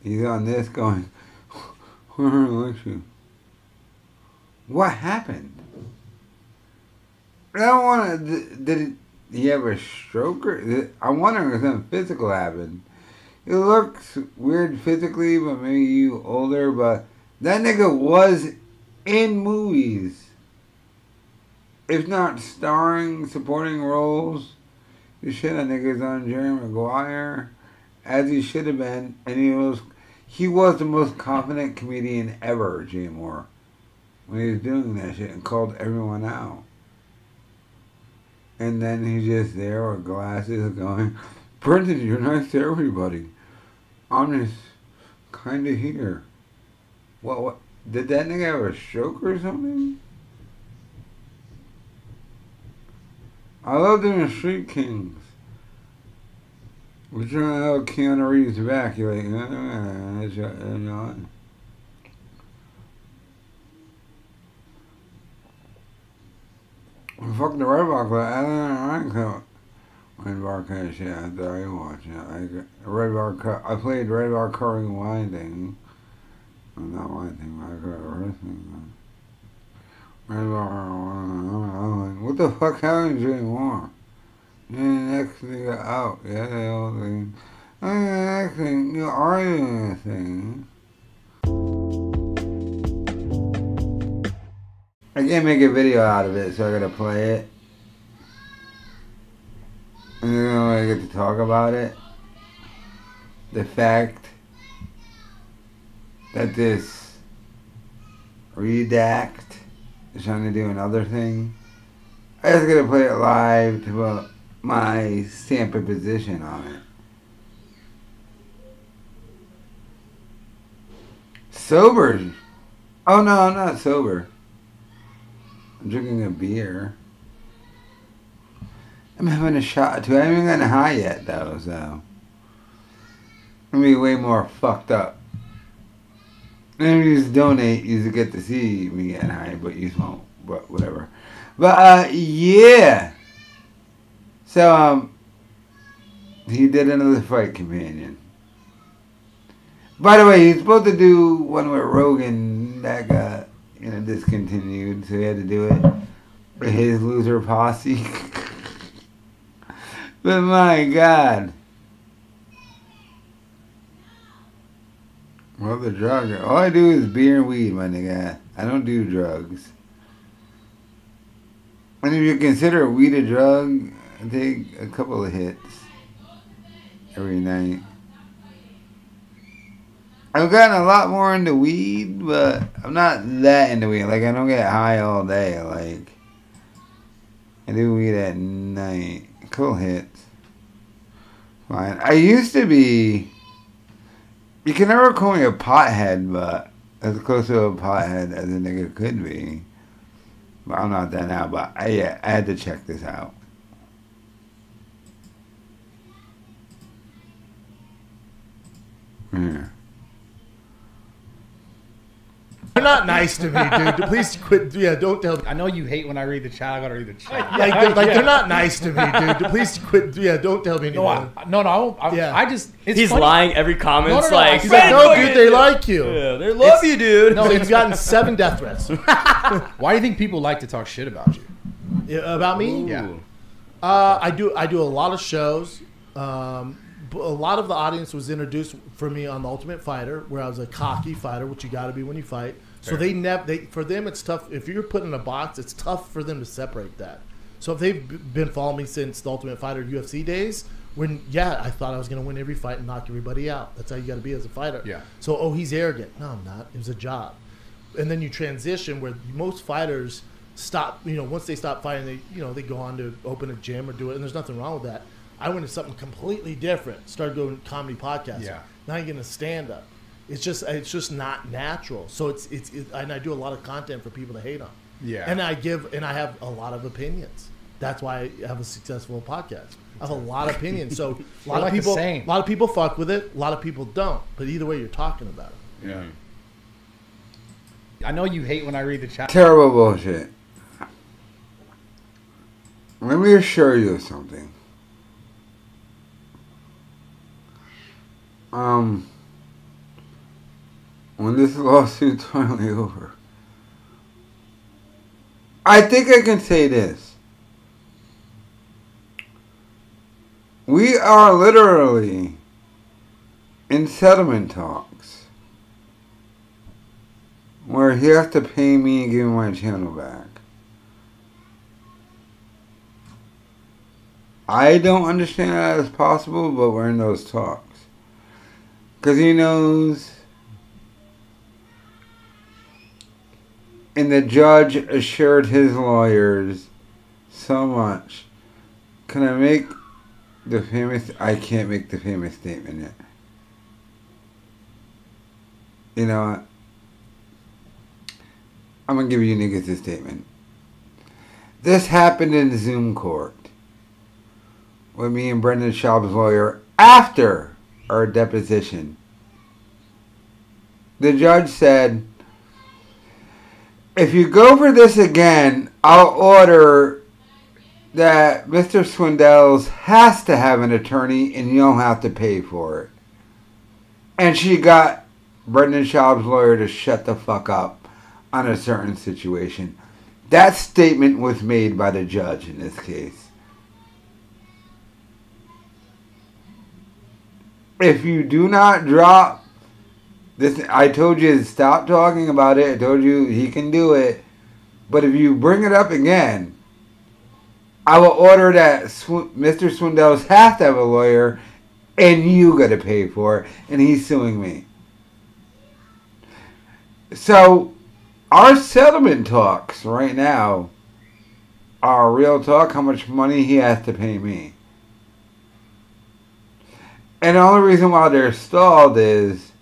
he's on this going, where are you? What happened? I don't want to. Did he have a stroke? Or, I'm wondering if something physical happened. It looks weird physically, but maybe you older. But that nigga was in movies. If not starring, supporting roles, you shit on niggas on Jerry Maguire, as he should have been, and he was he was the most confident comedian ever, Jay Mohr, when he was doing that shit and called everyone out. And then he's just there with glasses going, Brendan, you're nice to everybody. I'm just kind of here. What, what? Did that nigga have a stroke or something? I love doing Street Kings. We're trying to have Keanu Reeves back. You're like, uh, you. Fuck the Red Rock, but I don't know. Red Bar I thought I watched. Yeah, like Red Bar. I played Red Bar Curling Winding. Well, not Winding, I got wrestling. Red. I'm like, what the fuck happened to Mohr? And the next nigga out. Yeah, they all think. And the next thing, you arguing this thing. I can't make a video out of it, so I gotta play it. And then I get to talk about it. The fact that this redact is trying to do another thing. I just gotta play it live to put my stamp of position on it. Sober. Oh no, I'm not sober. I'm drinking a beer. I'm having a shot too. I haven't even gotten high yet though, so I'm gonna be way more fucked up. And you just donate, you get to see me getting high, but you won't. But whatever. But uh, yeah. So um, he did another fight companion. By the way, he's supposed to do one with Rogan that got you know discontinued, so he had to do it for his loser posse. but my God. Well, the drug. All I do is beer and weed, my nigga. I don't do drugs. And if you consider weed a drug, I take a couple of hits every night. I've gotten a lot more into weed, but I'm not that into weed. Like I don't get high all day. Like I do weed at night. Cool hits. Fine. I used to be. You can never call me a pothead, but as close to a pothead as a nigga could be. But I'm not that now. But I, yeah, I had to check this out. Yeah.
They're not nice to me, dude. Please quit. Yeah, don't tell. Me.
I know you hate when I read the chat. I gotta read the chat.
Like, they're, like they're not nice to me, dude. Please quit. Yeah, don't tell me
No. I, no, no. I,
Yeah.
I just. It's
He's
funny.
lying every comment's
No, no, no,
like,
He's like, no, dude, they like you.
Yeah, they love you, dude.
No, he's gotten seven death threats.
Why do you think people like to talk shit about you?
Yeah, about me?
Yeah.
Uh, I do. I do a lot of shows. Um, a lot of the audience was introduced for me on the Ultimate Fighter, where I was a cocky fighter, which you got to be when you fight. So they never, they for them, it's tough. If you're put in a box, it's tough for them to separate that. So if they've been following me since the Ultimate Fighter UFC days, when yeah, I thought I was going to win every fight and knock everybody out. That's how you got to be as a fighter.
Yeah.
So oh, he's arrogant. No, I'm not. It was a job. And then you transition where most fighters stop. You know, once they stop fighting, they you know they go on to open a gym or do it, and there's nothing wrong with that. I went to something completely different. Started going comedy podcasting.
Yeah.
Now you're getting a stand up. It's just it's just not natural. So it's it's it, and I do a lot of content for people to hate on.
Yeah.
And I give and I have a lot of opinions. That's why I have a successful podcast. I have a lot of opinions. So a lot
like
of
the
people a lot of people fuck with it. A lot of people don't. But either way, you're talking about it.
Yeah. I know you hate when I read the chat.
Terrible bullshit. Let me assure you of something. Um, when this lawsuit's finally over, I think I can say this. We are literally in settlement talks where he has to pay me and give my channel back. I don't understand how that's possible, but we're in those talks. Because he knows. And the judge assured his lawyers so much. Can I make the famous. I can't make the famous statement yet. You know? I'm gonna give you niggas a statement. This happened in Zoom court with me and Brendan Schaub's lawyer after our deposition. The judge said, if you go for this again, I'll order that Mr. Swindells has to have an attorney and you don't have to pay for it. And she got Brendan Schaub's lawyer to shut the fuck up on a certain situation. That statement was made by the judge in this case. If you do not drop this, I told you to stop talking about it. I told you he can do it. But if you bring it up again, I will order that Sw- Mr. Swindells has to have a lawyer and you got to pay for it. And he's suing me. So, our settlement talks right now are real talk how much money he has to pay me. And the only reason why they're stalled is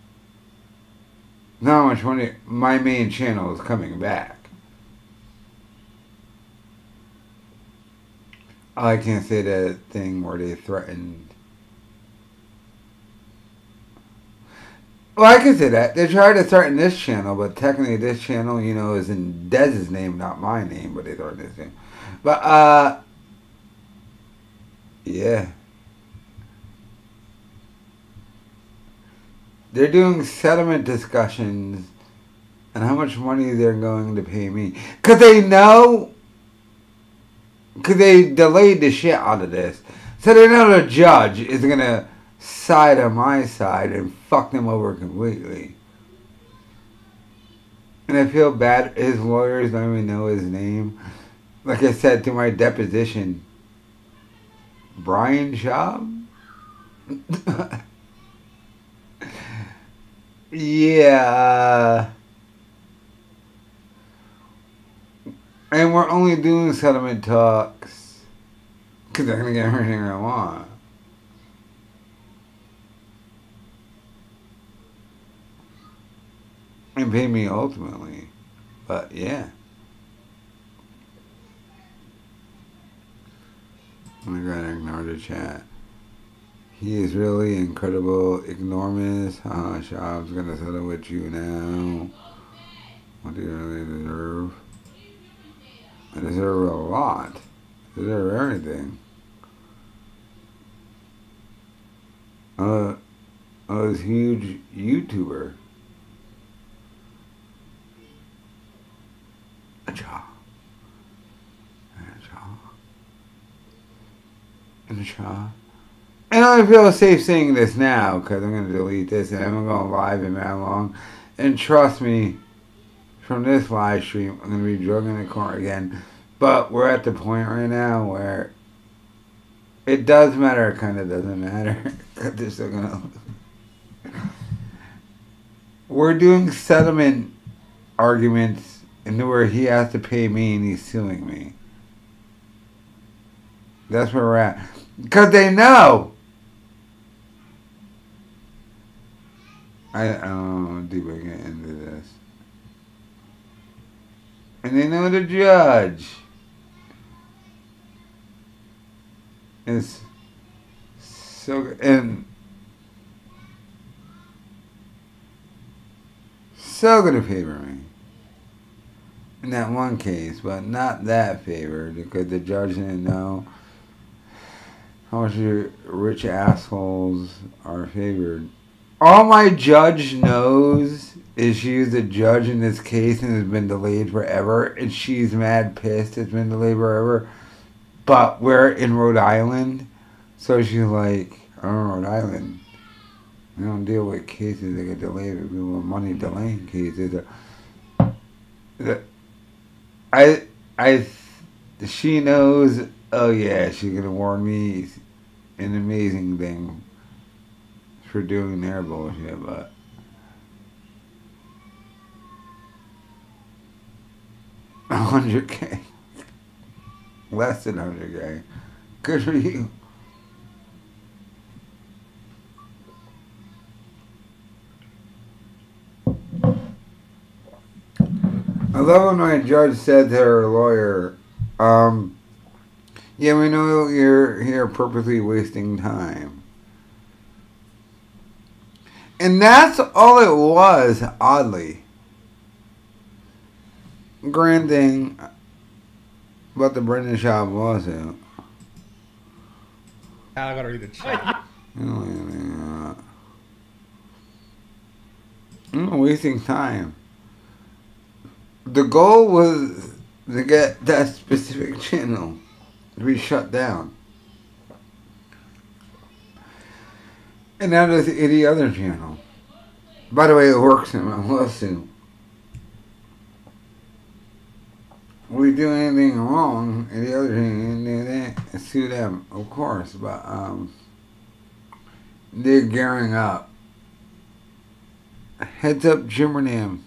how much money my main channel is coming back. I can't say that thing where they threatened. Well, I can say that. They tried to threaten this channel, but technically this channel, you know, is in Dez's name, not my name, but they threatened this name. But, uh, yeah. They're doing settlement discussions and how much money they're going to pay me. Because they know because they delayed the shit out of this. So they know the judge is going to side on my side and fuck them over completely. And I feel bad his lawyers don't even know his name. Like I said to my deposition, Brian Schaub? yeah. And we're only doing settlement talks because they're going to get everything I want. And pay me ultimately. But yeah. Oh I'm going to ignore the chat. He is really incredible, enormous. Uh, Schaub's to settle with you now. What do you really deserve? I deserve a lot. I deserve everything. Uh, I was a huge YouTuber. A jaw. And I feel safe saying this now because I'm going to delete this and I'm going to go live in that long. And trust me, from this live stream, I'm going to be drugging the car again. But we're at the point right now where it does matter, it kind of doesn't matter. they're still going to. We're doing settlement arguments and where he has to pay me and he's suing me. That's where we're at. Because they know. I, don't know how deep I get into this. And they know the judge is so good. And so to favor me in that one case, but not that favor because the judge didn't know how much rich assholes are favored. All my judge knows is she's a judge in this case and has been delayed forever, and she's mad pissed it's been delayed forever. But we're in Rhode Island, so she's like, I'm in Rhode Island. We don't deal with cases that get delayed people with money delaying cases. Uh, the- I, I, she knows. Oh yeah, she's gonna warn me. An amazing thing for doing their bullshit, but hundred k, less than hundred k. Good for you. I love when my judge said to her lawyer, um, yeah, we know you're here purposely wasting time. And that's all it was, oddly. Grand thing about the Brendan Schaub lawsuit.
I gotta read the chat.
You know, anything, uh, I'm not wasting time. The goal was to get that specific channel to be shut down. And now there's any other channel. By the way, it works in my lawsuit. We do anything wrong, and the other thing, and they sue them, of course, but um, they're gearing up. Heads up, Jimmernam.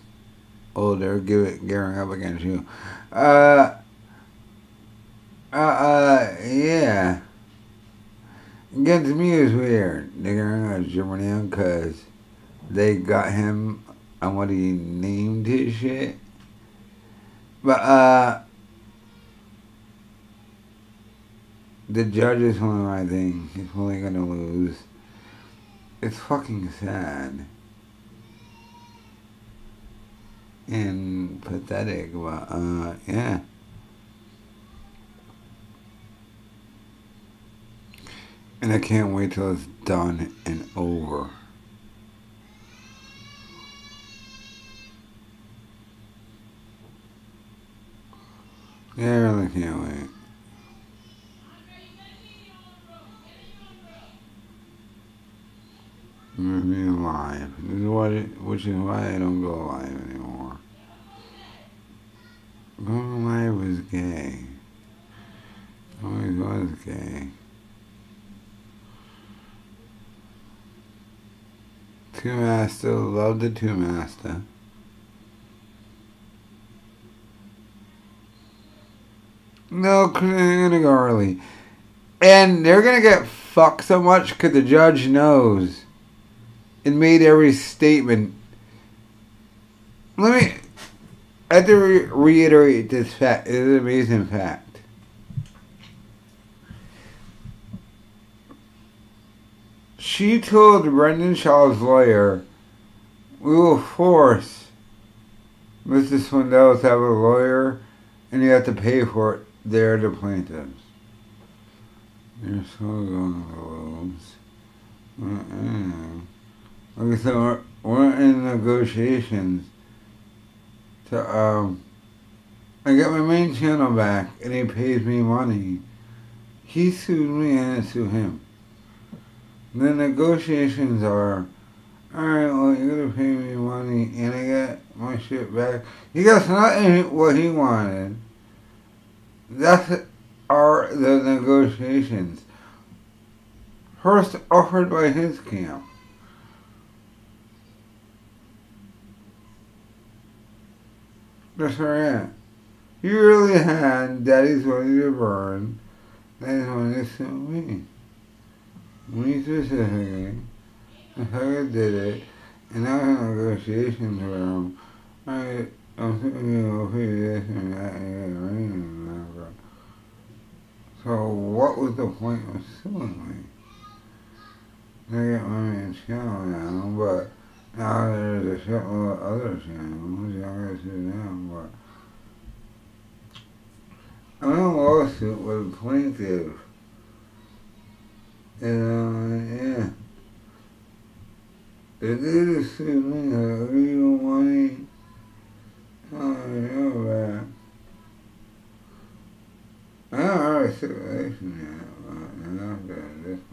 Oh, they're give it gearing up against you. Uh, uh, uh, yeah. Against me is weird. They're gearing up Jimmernam because they got him on what he named his shit. But, uh, the judge is doing the right thing. He's only gonna lose. It's fucking sad. And pathetic, but, uh, yeah. And I can't wait till it's done and over. Yeah, I really can't wait. Being live. This is it, which is why I don't go live anymore. Going live was gay. Always was gay. Two Master, love the Two Master. No, early. And they're gonna get fucked so much because the judge knows and made every statement. Let me. I have to re- reiterate this fact. It is an amazing fact. She told Brendan Schaub's lawyer, "We will force Mr. Swindell to have a lawyer, and you have to pay for it." They're the plaintiffs. You're so going to lose. Like I said, we're, we're in negotiations to, um, I get my main channel back and he pays me money. He sued me and I sue him. The negotiations are, alright, well, you're gonna pay me money and I get my shit back. He gets nothing what he wanted. That's are the negotiations. First offered by his camp. That's right. You really had Daddy's money to burn. Daddy's money to sue me. I it. And now in negotiations him. I, I'm suing you, I'll this and that whatever. So what was the point of suing me? They get money in channel now, but now there's a shitload of other channels. Y'all gotta sue them, but I'm in a lawsuit with a plaintiff. And, uh, yeah. Sue me, I'll give you money. Oh, you're. I don't have a situation yet, but I'm not this point.